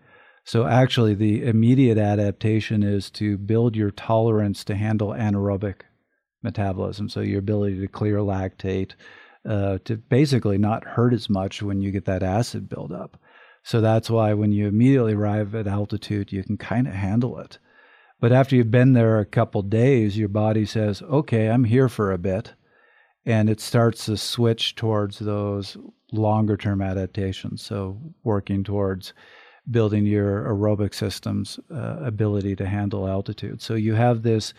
Speaker 3: So actually, the immediate adaptation is to build your tolerance to handle anaerobic metabolism. So your ability to clear lactate, uh, to basically not hurt as much when you get that acid buildup. So that's why when you immediately arrive at altitude, you can kind of handle it. But after you've been there a couple days, your body says, okay, I'm here for a bit. And it starts to switch towards those longer term adaptations. So working towards building your aerobic system's uh, ability to handle altitude. So you have this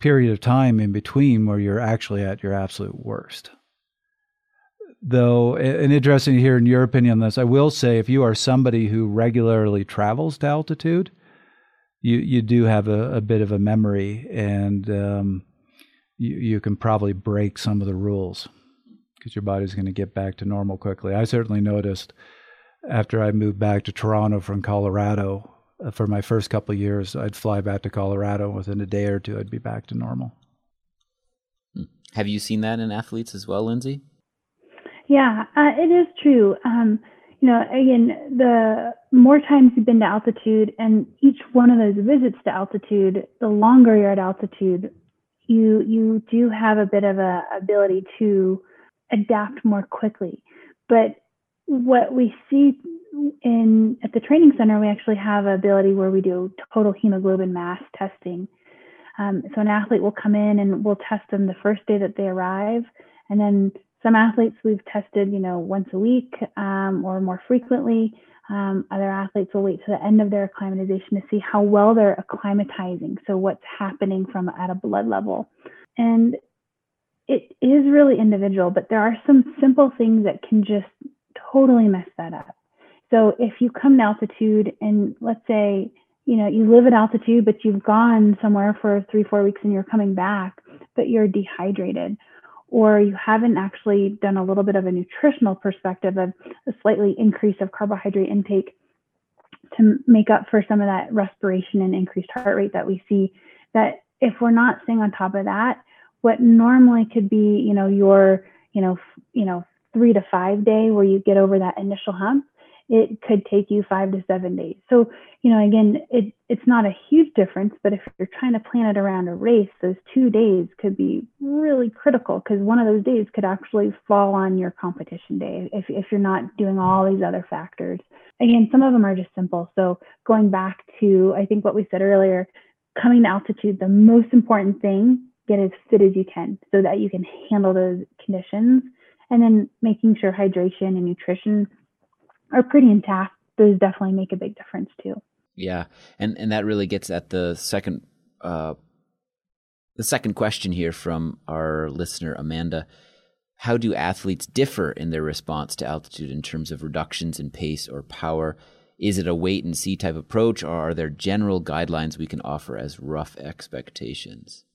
Speaker 3: period of time in between where you're actually at your absolute worst though, and interesting to hear in your opinion on this, I will say if you are somebody who regularly travels to altitude, you you do have a, a bit of a memory, and um, you you can probably break some of the rules because your body's going to get back to normal quickly. I certainly noticed after I moved back to Toronto from Colorado uh, for my first couple of years, I'd fly back to Colorado within a day or two, I'd be back to normal.
Speaker 1: Hmm. Have you seen that in athletes as well, Lindsay?
Speaker 2: Yeah, uh, it is true. Um, you know, again, the more times you've been to altitude, and each one of those visits to altitude, the longer you're at altitude, you you do have a bit of a ability to adapt more quickly. But what we see in at the training center, we actually have an ability where we do total hemoglobin mass testing. Um, so an athlete will come in and we'll test them the first day that they arrive, and then some athletes we've tested, you know, once a week um, or more frequently. Um, other athletes will wait to the end of their acclimatization to see how well they're acclimatizing. So what's happening from at a blood level, and it is really individual. But there are some simple things that can just totally mess that up. So if you come to altitude and let's say you know you live at altitude, but you've gone somewhere for three four weeks and you're coming back, but you're dehydrated or you haven't actually done a little bit of a nutritional perspective of a slightly increase of carbohydrate intake to make up for some of that respiration and increased heart rate that we see that if we're not staying on top of that what normally could be you know your you know you know 3 to 5 day where you get over that initial hump it could take you five to seven days. So, you know, again, it, it's not a huge difference, but if you're trying to plan it around a race, those two days could be really critical because one of those days could actually fall on your competition day if, if you're not doing all these other factors. Again, some of them are just simple. So, going back to, I think what we said earlier, coming to altitude, the most important thing, get as fit as you can so that you can handle those conditions. And then making sure hydration and nutrition are pretty intact, those definitely make a big difference too.
Speaker 1: Yeah, and and that really gets at the second uh, the second question here from our listener Amanda. How do athletes differ in their response to altitude in terms of reductions in pace or power? Is it a wait and see type approach, or are there general guidelines we can offer as rough expectations?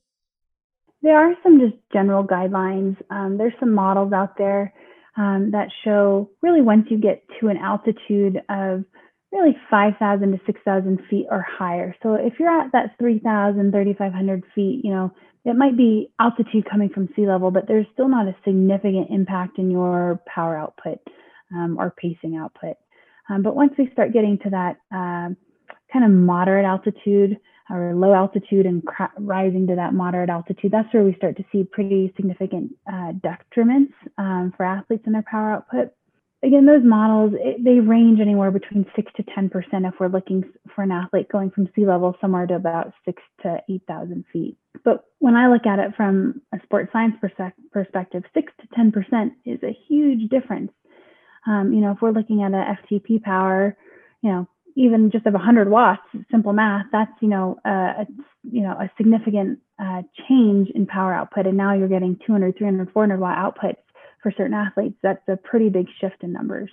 Speaker 2: There are some just general guidelines. Um, there's some models out there um, that show really once you get to an altitude of really 5,000 to 6,000 feet or higher. So if you're at that 3,000, 3,500 feet, you know, it might be altitude coming from sea level, but there's still not a significant impact in your power output um, or pacing output. Um, but once we start getting to that uh, kind of moderate altitude, or low altitude and cr- rising to that moderate altitude, that's where we start to see pretty significant uh, detriments um, for athletes in their power output. Again, those models, it, they range anywhere between 6 to 10% if we're looking for an athlete going from sea level somewhere to about 6 to 8,000 feet. But when I look at it from a sports science perspective, 6 to 10% is a huge difference. Um, you know, if we're looking at a FTP power, you know, even just of 100 watts, simple math, that's you know a, a you know a significant uh, change in power output, and now you're getting 200, 300, 400 watt outputs for certain athletes. That's a pretty big shift in numbers.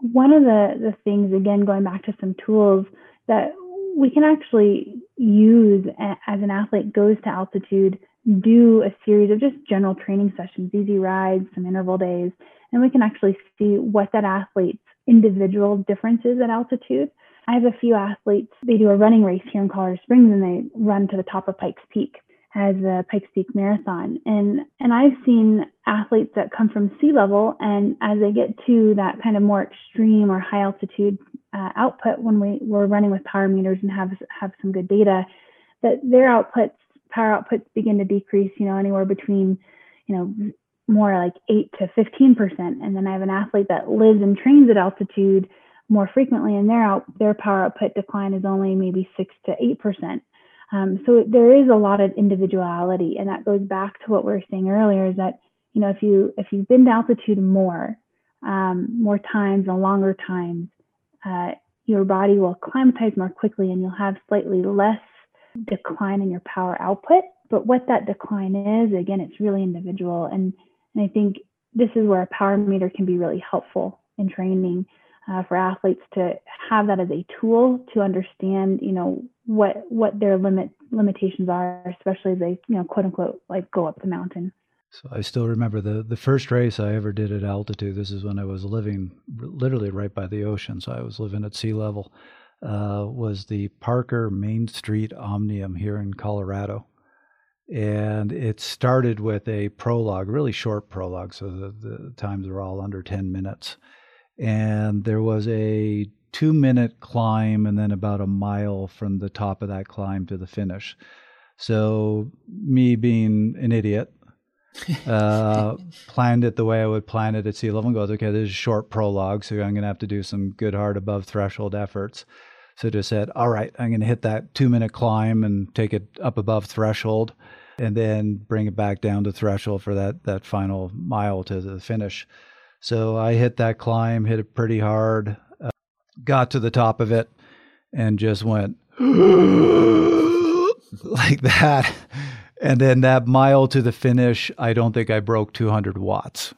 Speaker 2: One of the, the things, again, going back to some tools that we can actually use as an athlete goes to altitude, do a series of just general training sessions, easy rides, some interval days, and we can actually see what that athlete's individual differences at altitude. I have a few athletes, they do a running race here in Colorado Springs and they run to the top of Pikes Peak as a Pikes Peak Marathon. And and I've seen athletes that come from sea level and as they get to that kind of more extreme or high altitude uh, output when we, we're running with power meters and have have some good data, that their outputs, power outputs begin to decrease, you know, anywhere between, you know, more like 8 to 15%. And then I have an athlete that lives and trains at altitude more frequently, and their out, their power output decline is only maybe 6 to 8%. Um, so there is a lot of individuality, and that goes back to what we were saying earlier: is that you know if you if you've been to altitude more, um, more times and longer times, uh, your body will acclimatize more quickly, and you'll have slightly less decline in your power output. But what that decline is, again, it's really individual, and and I think this is where a power meter can be really helpful in training uh, for athletes to have that as a tool to understand, you know, what what their limit limitations are, especially as they, you know, quote unquote, like go up the mountain.
Speaker 3: So I still remember the the first race I ever did at altitude. This is when I was living literally right by the ocean, so I was living at sea level. Uh, was the Parker Main Street Omnium here in Colorado, and it started with a prologue, really short prologue, so the, the times are all under ten minutes and there was a two minute climb and then about a mile from the top of that climb to the finish. So, me being an idiot, uh, planned it the way I would plan it at sea level and goes, okay, this is a short prologue, so I'm going to have to do some good, hard, above threshold efforts. So just said, all right, I'm going to hit that two minute climb and take it up above threshold and then bring it back down to threshold for that, that final mile to the finish. So I hit that climb, hit it pretty hard, uh, got to the top of it, and just went like that. And then that mile to the finish, I don't think I broke 200 watts.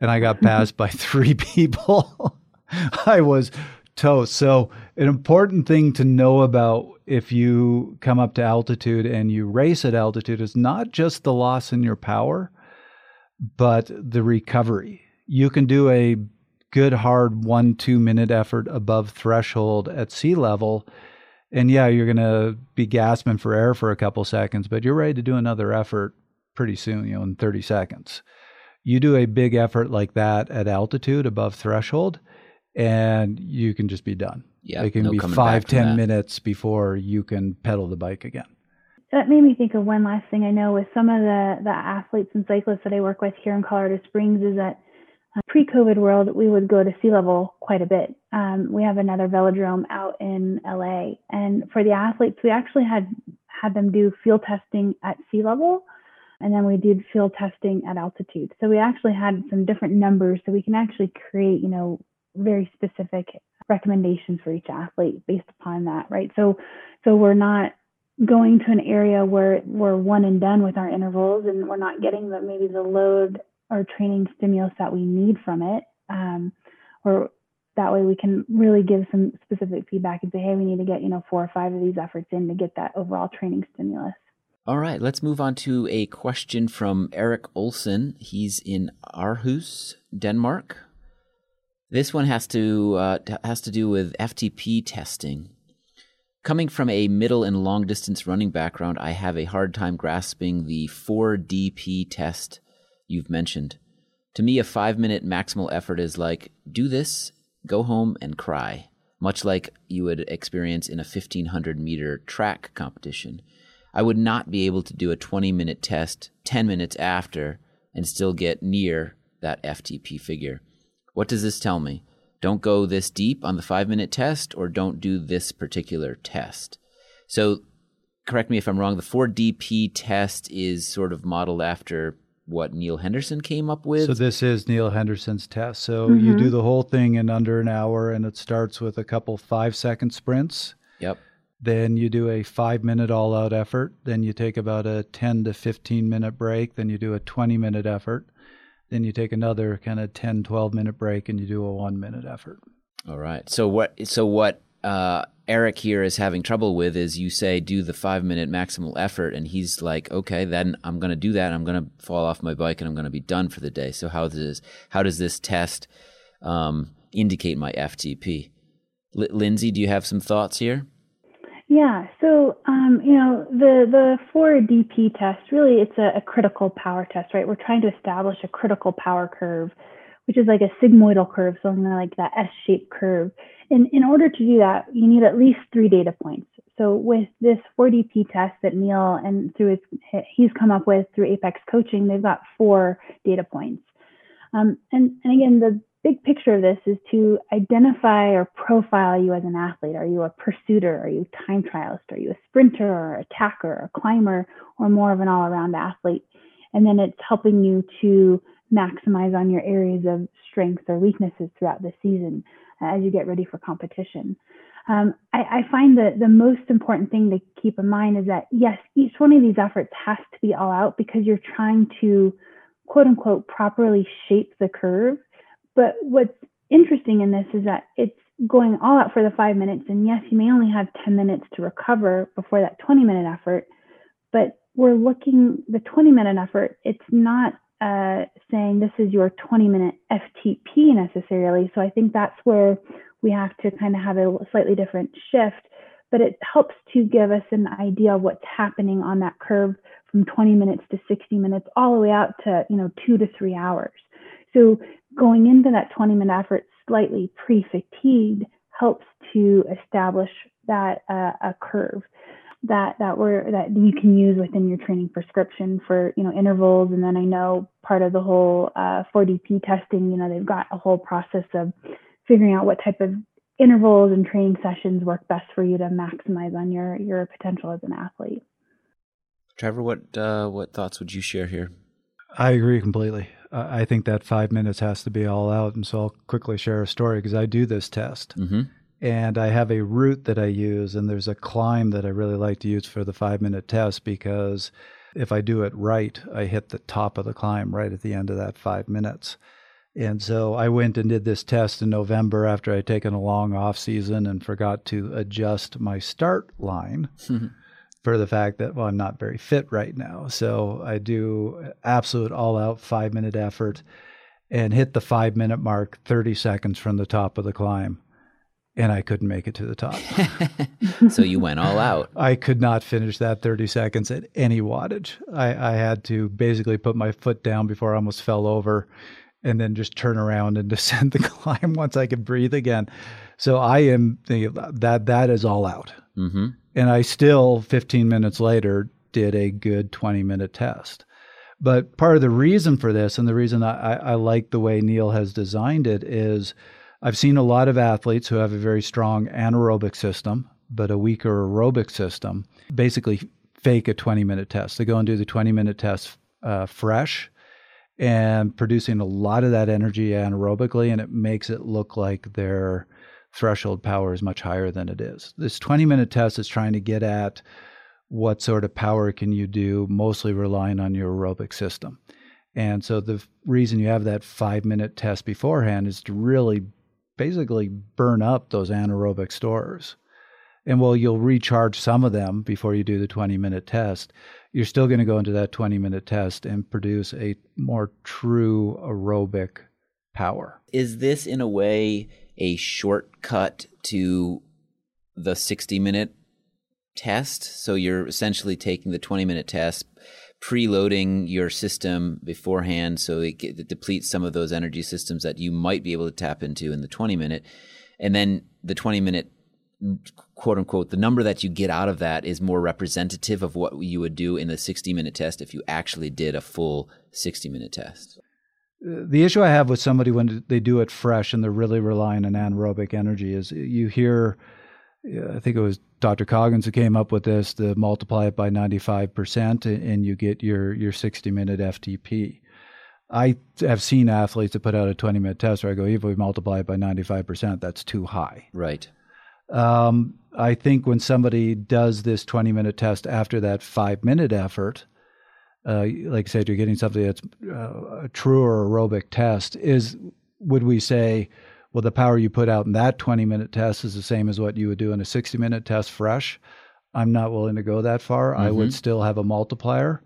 Speaker 3: And I got passed by three people. I was toast. So, an important thing to know about if you come up to altitude and you race at altitude is not just the loss in your power, but the recovery you can do a good hard one two minute effort above threshold at sea level and yeah you're going to be gasping for air for a couple seconds but you're ready to do another effort pretty soon you know in 30 seconds. You do a big effort like that at altitude above threshold and you can just be done.
Speaker 1: Yeah
Speaker 3: it can
Speaker 1: no
Speaker 3: be five ten minutes before you can pedal the bike again.
Speaker 2: That made me think of one last thing i know with some of the the athletes and cyclists that i work with here in colorado springs is that pre-COVID world, we would go to sea level quite a bit. Um, we have another velodrome out in LA, and for the athletes, we actually had had them do field testing at sea level, and then we did field testing at altitude. So we actually had some different numbers, so we can actually create, you know, very specific recommendations for each athlete based upon that, right? So, so we're not going to an area where we're one and done with our intervals, and we're not getting the maybe the load or training stimulus that we need from it. Um, or that way we can really give some specific feedback and say, hey, we need to get, you know, four or five of these efforts in to get that overall training stimulus.
Speaker 1: All right, let's move on to a question from Eric Olson. He's in Aarhus, Denmark. This one has to uh, has to do with FTP testing. Coming from a middle and long distance running background, I have a hard time grasping the 4DP test you've mentioned. To me, a five minute maximal effort is like, do this, go home, and cry, much like you would experience in a 1500 meter track competition. I would not be able to do a 20 minute test 10 minutes after and still get near that FTP figure. What does this tell me? Don't go this deep on the five minute test or don't do this particular test. So, correct me if I'm wrong, the 4DP test is sort of modeled after what Neal Henderson came up with.
Speaker 3: So this is Neal Henderson's test. So mm-hmm. you do the whole thing in under an hour, and it starts with a couple five second sprints.
Speaker 1: Yep.
Speaker 3: Then you do a five minute all out effort. Then you take about a 10 to 15 minute break. Then you do a 20 minute effort. Then you take another kind of 10, 12 minute break and you do a one minute effort.
Speaker 1: All right. So what? So what? Uh, Eric here is having trouble with is you say do the five minute maximal effort, and he's like, okay, then I'm going to do that. I'm going to fall off my bike and I'm going to be done for the day. So how does how does this test um, indicate my FTP? L- Lindsay, do you have some thoughts here?
Speaker 2: Yeah, so um, you know the the four DP test really it's a, a critical power test, right? We're trying to establish a critical power curve which is like a sigmoidal curve, so something like that S-shaped curve. And in order to do that, you need at least three data points. So with this 4DP test that Neal and through his, he's come up with through Apex Coaching, they've got four data points. Um, and, and again, the big picture of this is to identify or profile you as an athlete. Are you a pursuiter? Are you a time trialist? Are you a sprinter or attacker or climber or more of an all-around athlete? And then it's helping you to maximize on your areas of strengths or weaknesses throughout the season uh, as you get ready for competition. Um, I, I, find that the most important thing to keep in mind is that yes, each one of these efforts has to be all out because you're trying to quote unquote properly shape the curve. But what's interesting in this is that it's going all out for the five minutes. And yes, you may only have 10 minutes to recover before that 20 minute effort, but we're looking the 20 minute effort, it's not uh, saying this is your 20 minute FTP necessarily. So I think that's where we have to kind of have a slightly different shift, but it helps to give us an idea of what's happening on that curve from 20 minutes to 60 minutes, all the way out to, you know, two to three hours. So going into that 20 minute effort slightly pre fatigued helps to establish that uh, a curve that that were that you can use within your training prescription for you know intervals. And then i know part of the whole uh, 4dp testing you know they've got a whole process of figuring out what type of intervals and training sessions work best for you to maximize on your your potential as an athlete.
Speaker 1: Trevor what uh, what thoughts would you share here?
Speaker 3: I agree completely. I think that five minutes has to be all out. And so i'll quickly share a story because i do this test.
Speaker 1: Mm-hmm
Speaker 3: and I have a route that I use, and there's a climb that I really like to use for the five minute test because if I do it right, I hit the top of the climb right at the end of that five minutes. And so I went and did this test in November after I'd taken a long off season and forgot to adjust my start line for the fact that, well, I'm not very fit right now. So I do absolute all out five minute effort and hit the five minute mark 30 seconds from the top of the climb and I couldn't make it to the top.
Speaker 1: so you went all out.
Speaker 3: I could not finish that 30 seconds at any wattage. I, I, had to basically put my foot down before I almost fell over and then just turn around and descend the climb once I could breathe again. So I am that that is all out.
Speaker 1: Mm-hmm.
Speaker 3: And I still 15 minutes later did a good 20 minute test. But part of the reason for this and the reason I, I like the way Neal has designed it is – I've seen a lot of athletes who have a very strong anaerobic system, but a weaker aerobic system, basically fake a 20 minute test. They go and do the 20 minute test uh, fresh and producing a lot of that energy anaerobically, and it makes it look like their threshold power is much higher than it is. This 20 minute test is trying to get at what sort of power can you do, mostly relying on your aerobic system. And so the reason you have that five minute test beforehand is to really basically burn up those anaerobic stores. And while you'll recharge some of them before you do the 20 minute test, you're still going to go into that 20 minute test and produce a more true aerobic power.
Speaker 1: Is this in a way a shortcut to the 60 minute test? So you're essentially taking the 20 minute test, preloading your system beforehand so it, it, depletes some of those energy systems that you might be able to tap into in the 20 minute. And then the 20 minute quote unquote the number that you get out of that is more representative of what you would do in the 60 minute test if you actually did a full 60 minute test.
Speaker 3: The issue i have with somebody when they do it fresh and they're really relying on anaerobic energy is you hear I think it was Dr. Coggins who came up with this to multiply it by 95% and you get your, your 60 minute FTP. I have seen athletes that put out a 20 minute test where I go, even if we multiply it by 95%, that's too high.
Speaker 1: Right.
Speaker 3: Um, I think when somebody does this 20 minute test after that five minute effort, uh, like I said, you're getting something that's uh, a truer aerobic test. Is would we say, well, the power you put out in that 20 minute test is the same as what you would do in a 60 minute test fresh? I'm not willing to go that far. Mm-hmm. I would mm-hmm. still have a multiplier,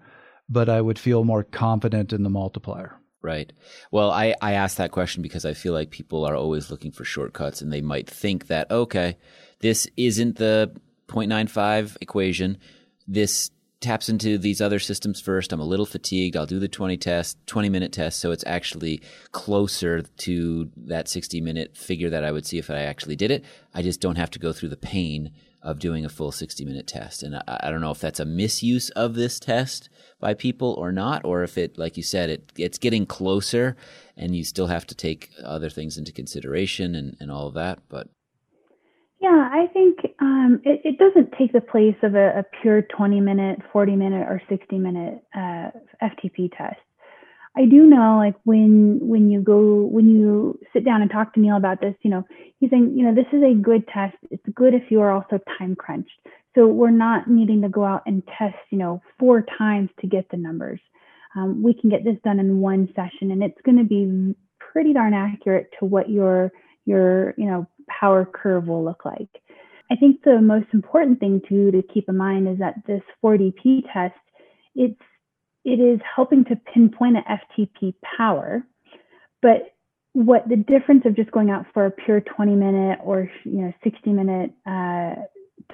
Speaker 3: but I would feel more confident in the multiplier.
Speaker 1: Right. Well, I, I asked that question because I feel like people are always looking for shortcuts and they might think that, okay, this isn't the 0.95 equation. This taps into these other systems first. I'm a little fatigued. I'll do the 20 test, 20 minute test. So it's actually closer to that 60 minute figure that I would see if I actually did it. I just don't have to go through the pain of doing a full 60 minute test. And I, I, don't know if that's a misuse of this test by people or not, or if it, like you said, it it's getting closer and you still have to take other things into consideration and, and all of that. But
Speaker 2: yeah, I think um, it, it, doesn't take the place of a, a, pure 20 minute, 40 minute, or 60 minute uh, FTP test. I do know like when when you go when you sit down and talk to Neal about this, you know, he's saying, you know, this is a good test. It's good if you are also time crunched. So we're not needing to go out and test, you know, four times to get the numbers. Um, we can get this done in one session, and it's going to be pretty darn accurate to what your your you know power curve will look like. I think the most important thing too to keep in mind is that this 4DP test, it's it is helping to pinpoint an FTP power, but what the difference of just going out for a pure 20 minute or you know 60 minute uh,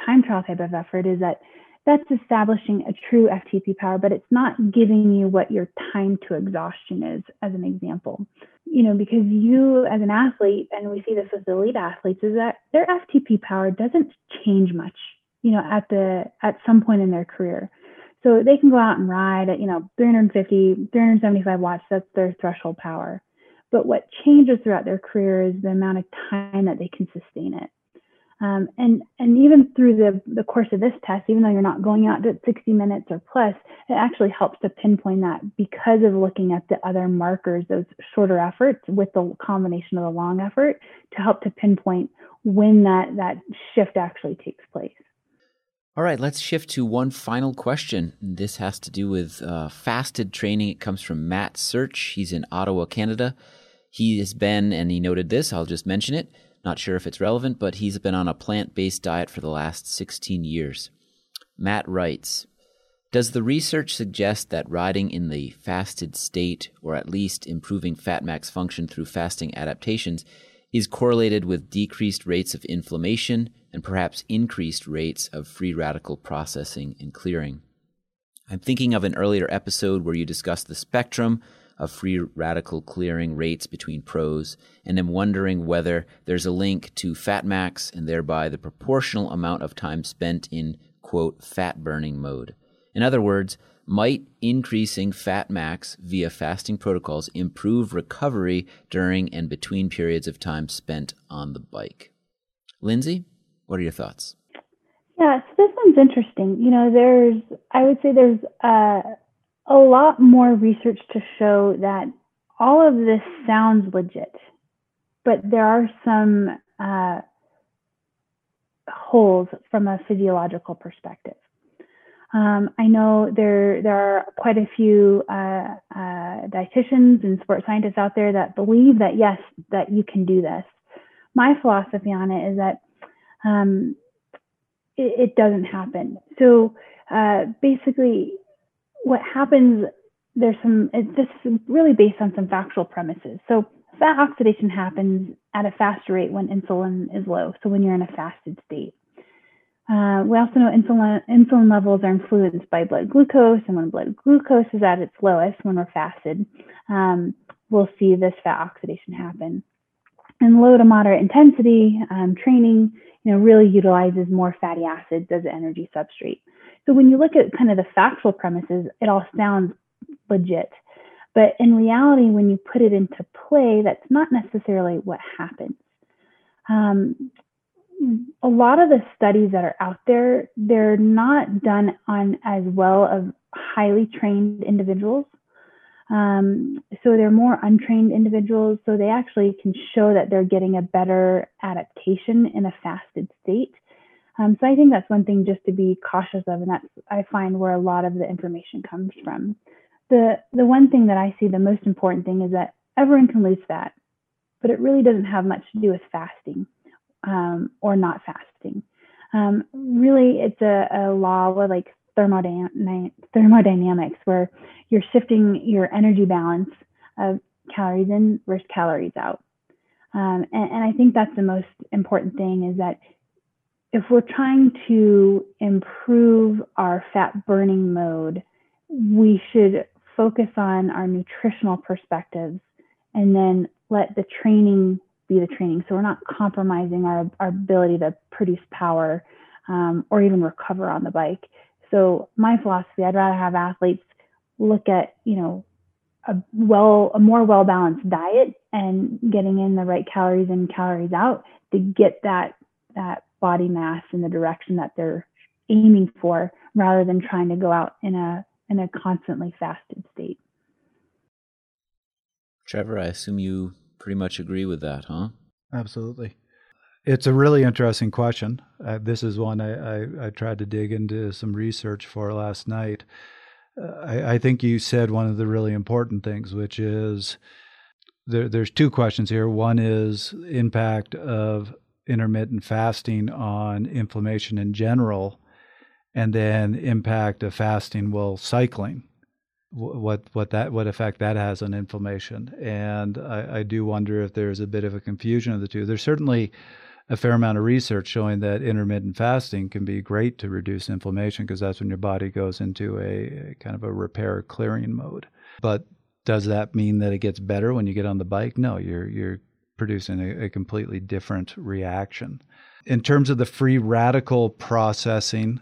Speaker 2: time trial type of effort is that that's establishing a true FTP power, but it's not giving you what your time to exhaustion is, as an example. You know, because you as an athlete, and we see this with elite athletes, is that their FTP power doesn't change much, you know, at the at some point in their career. So they can go out and ride at, you know, 350, 375 watts, that's their threshold power. But what changes throughout their career is the amount of time that they can sustain it. Um, and and even through the, the course of this test, even though you're not going out to 60 minutes or plus, it actually helps to pinpoint that because of looking at the other markers, those shorter efforts with the combination of the long effort to help to pinpoint when that, that shift actually takes place.
Speaker 1: All right, let's shift to one final question. This has to do with uh, fasted training. It comes from Matt Search. He's in Ottawa, Canada. He has been, and he noted this, I'll just mention it. Not sure if it's relevant, but he's been on a plant based diet for the last 16 years. Matt writes Does the research suggest that riding in the fasted state, or at least improving fat max function through fasting adaptations, is correlated with decreased rates of inflammation and perhaps increased rates of free radical processing and clearing. I'm thinking of an earlier episode where you discussed the spectrum of free radical clearing rates between pros, and am wondering whether there's a link to fat max and thereby the proportional amount of time spent in, quote, fat burning mode. In other words, might increasing fat max via fasting protocols improve recovery during and between periods of time spent on the bike? Lindsay, what are your thoughts?
Speaker 2: Yeah, so this one's interesting. You know, there's, I would say there's uh, a lot more research to show that all of this sounds legit, but there are some uh, holes from a physiological perspective. Um, I know there there are quite a few uh, uh, dietitians and sports scientists out there that believe that yes, that you can do this. My philosophy on it is that um, it, it, doesn't happen. So uh, basically, what happens? There's some. It, this is really based on some factual premises. So fat oxidation happens at a faster rate when insulin is low. So when you're in a fasted state. Uh, we also know insulin, insulin levels are influenced by blood glucose, and when blood glucose is at its lowest, when we're fasted, um, we'll see this fat oxidation happen. And low to moderate intensity um, training, you know, really utilizes more fatty acids as an energy substrate. So when you look at kind of the factual premises, it all sounds legit. But in reality, when you put it into play, that's not necessarily what happens. Um, a lot of the studies that are out there, they're not done on as well of highly trained individuals. Um, so they're more untrained individuals, so they actually can show that they're getting a better adaptation in a fasted state. Um, so I think that's one thing just to be cautious of, and that's I find where a lot of the information comes from. The the one thing that I see the most important thing is that everyone can lose fat, but it really doesn't have much to do with fasting um, or not fasting. Um, really, it's a, a law with like thermodynamics where you're shifting your energy balance of calories in versus calories out. Um, and, and I think that's the most important thing is that if we're trying to improve our fat burning mode, we should focus on our nutritional perspectives and then let the training be the training. So we're not compromising our, our ability to produce power um, or even recover on the bike. So my philosophy, I'd rather have athletes look at, you know, a well, a more well balanced diet and getting in the right calories in, calories out to get that that body mass in the direction that they're aiming for, rather than trying to go out in a in a constantly fasted state.
Speaker 1: Trevor, I assume you pretty much agree with that, huh?
Speaker 3: Absolutely. It's a really interesting question. Uh, this is one I, I, I, tried to dig into some research for last night. Uh, I, I, think you said one of the really important things, which is there, there's two questions here. One is impact of intermittent fasting on inflammation in general, and then impact of fasting while cycling what what that what effect that has on inflammation. And I, I, do wonder if there's a bit of a confusion of the two. There's certainly a fair amount of research showing that intermittent fasting can be great to reduce inflammation because that's when your body goes into a, a kind of a repair clearing mode. But does that mean that it gets better when you get on the bike? No, you're you're producing a, a completely different reaction. In terms of the free radical processing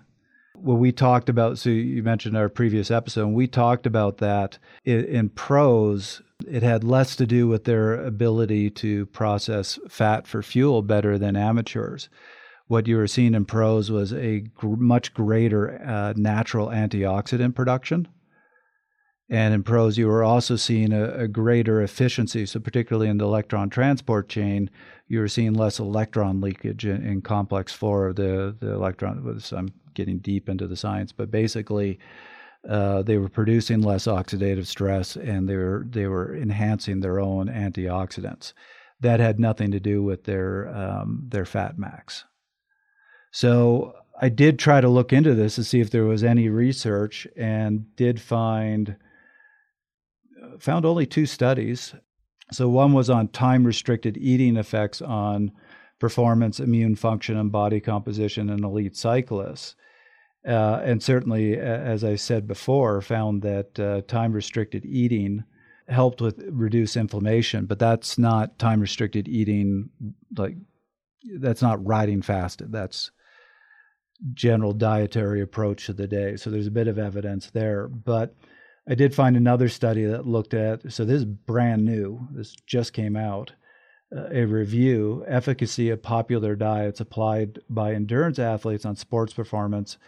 Speaker 3: when we talked about, so you mentioned our previous episode, and we talked about that in, in pros, it had less to do with their ability to process fat for fuel better than amateurs. What you were seeing in pros was a gr- much greater uh, natural antioxidant production. And in pros, you were also seeing a, a, greater efficiency. So, particularly in the electron transport chain, you were seeing less electron leakage in, in complex four of the, the electron. I'm getting deep into the science, but basically, uh, they were producing less oxidative stress and they were they were enhancing their own antioxidants. That had nothing to do with their um, their fat max. So I did try to look into this to see if there was any research, and did find found only two studies. So one was on time restricted eating effects on performance, immune function, and body composition in elite cyclists. Uh, and certainly, as I said before, found that uh, time restricted eating helped with reduce inflammation, but that's not time restricted eating like that's not riding fasted. That's general dietary approach to the day. So there's a bit of evidence there. But I did find another study that looked at so this is brand new. This just came out. Uh, a review efficacy of popular diets applied by endurance athletes on sports performance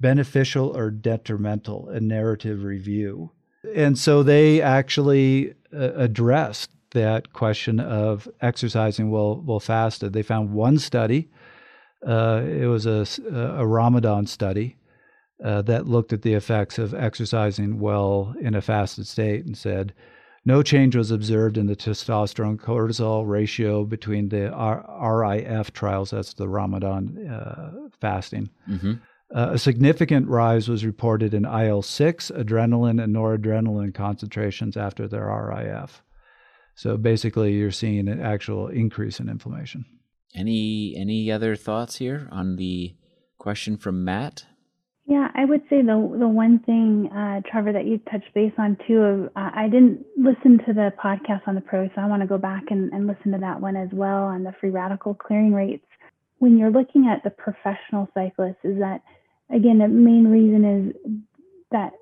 Speaker 3: beneficial or detrimental, a narrative review. And so they actually uh, addressed that question of exercising while, while fasted. They found one study, uh, it was a, a Ramadan study. Uh, that looked at the effects of exercising well in a fasted state and said no change was observed in the testosterone cortisol ratio between the R- RIF trials, that's the Ramadan uh, fasting, mm-hmm. Uh, a significant rise was reported in IL 6, adrenaline, and noradrenaline concentrations after their RIF. So basically, you're seeing an actual increase in inflammation.
Speaker 1: Any any other thoughts here on the question from Matt?
Speaker 2: Yeah, I would say the the one thing, uh, Trevor, that you touched base on too. Of uh, I didn't listen to the podcast on the pro, so I want to go back and, and listen to that one as well on the free radical clearing rates. When you're looking at the professional cyclists, is that again, the main reason is that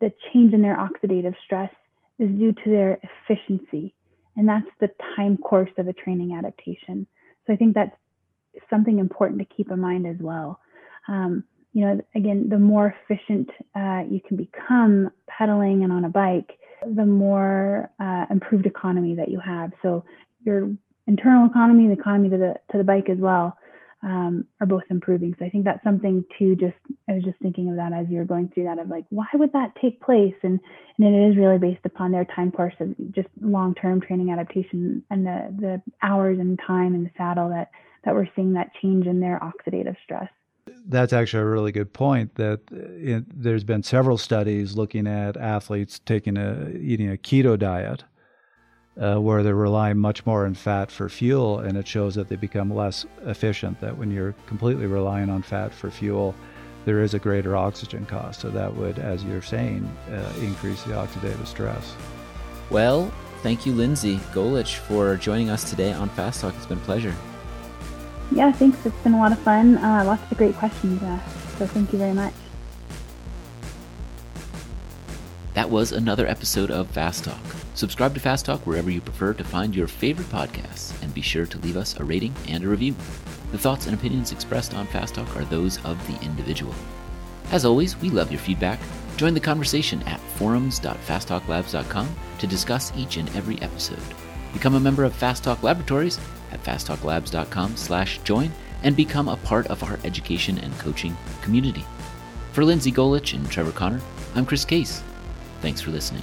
Speaker 2: the change in their oxidative stress is due to their efficiency. And that's the time course of a training adaptation. So I think that's something important to keep in mind as well. Um, you know, again, the more efficient uh, you can become pedaling and on a bike, the more uh, improved economy that you have. So your internal economy, the economy to the to the bike as well, um, are both improving. So I think that's something to just I was just thinking of that as you were going through that of like why would that take place and and it is really based upon their time course of just long term training adaptation and the the hours and time in the saddle that that we're seeing that change in their oxidative stress.
Speaker 3: That's actually a really good point. That it, there's been several studies looking at athletes taking a eating a keto diet uh, where they're relying much more on fat for fuel, and it shows that they become less efficient. That when you're completely relying on fat for fuel, there is a greater oxygen cost. So that would, as you're saying, uh, increase the oxidative stress.
Speaker 1: Well, thank you, Lindsay Golich, for joining us today on Fast Talk. It's been a pleasure.
Speaker 2: Yeah, thanks. It's been a lot of fun. Uh, lots of great questions. So thank you very much.
Speaker 1: That was another episode of Fast Talk. Subscribe to Fast Talk wherever you prefer to find your favorite podcasts, and be sure to leave us a rating and a review. The thoughts and opinions expressed on Fast Talk are those of the individual. As always, we love your feedback. Join the conversation at forums.fasttalklabs.com to discuss each and every episode. Become a member of Fast Talk Laboratories at fasttalklabs.com slash join and become a part of our education and coaching community. For Lindsay Golich and Trevor Connor, I'm Chris Case. Thanks for listening.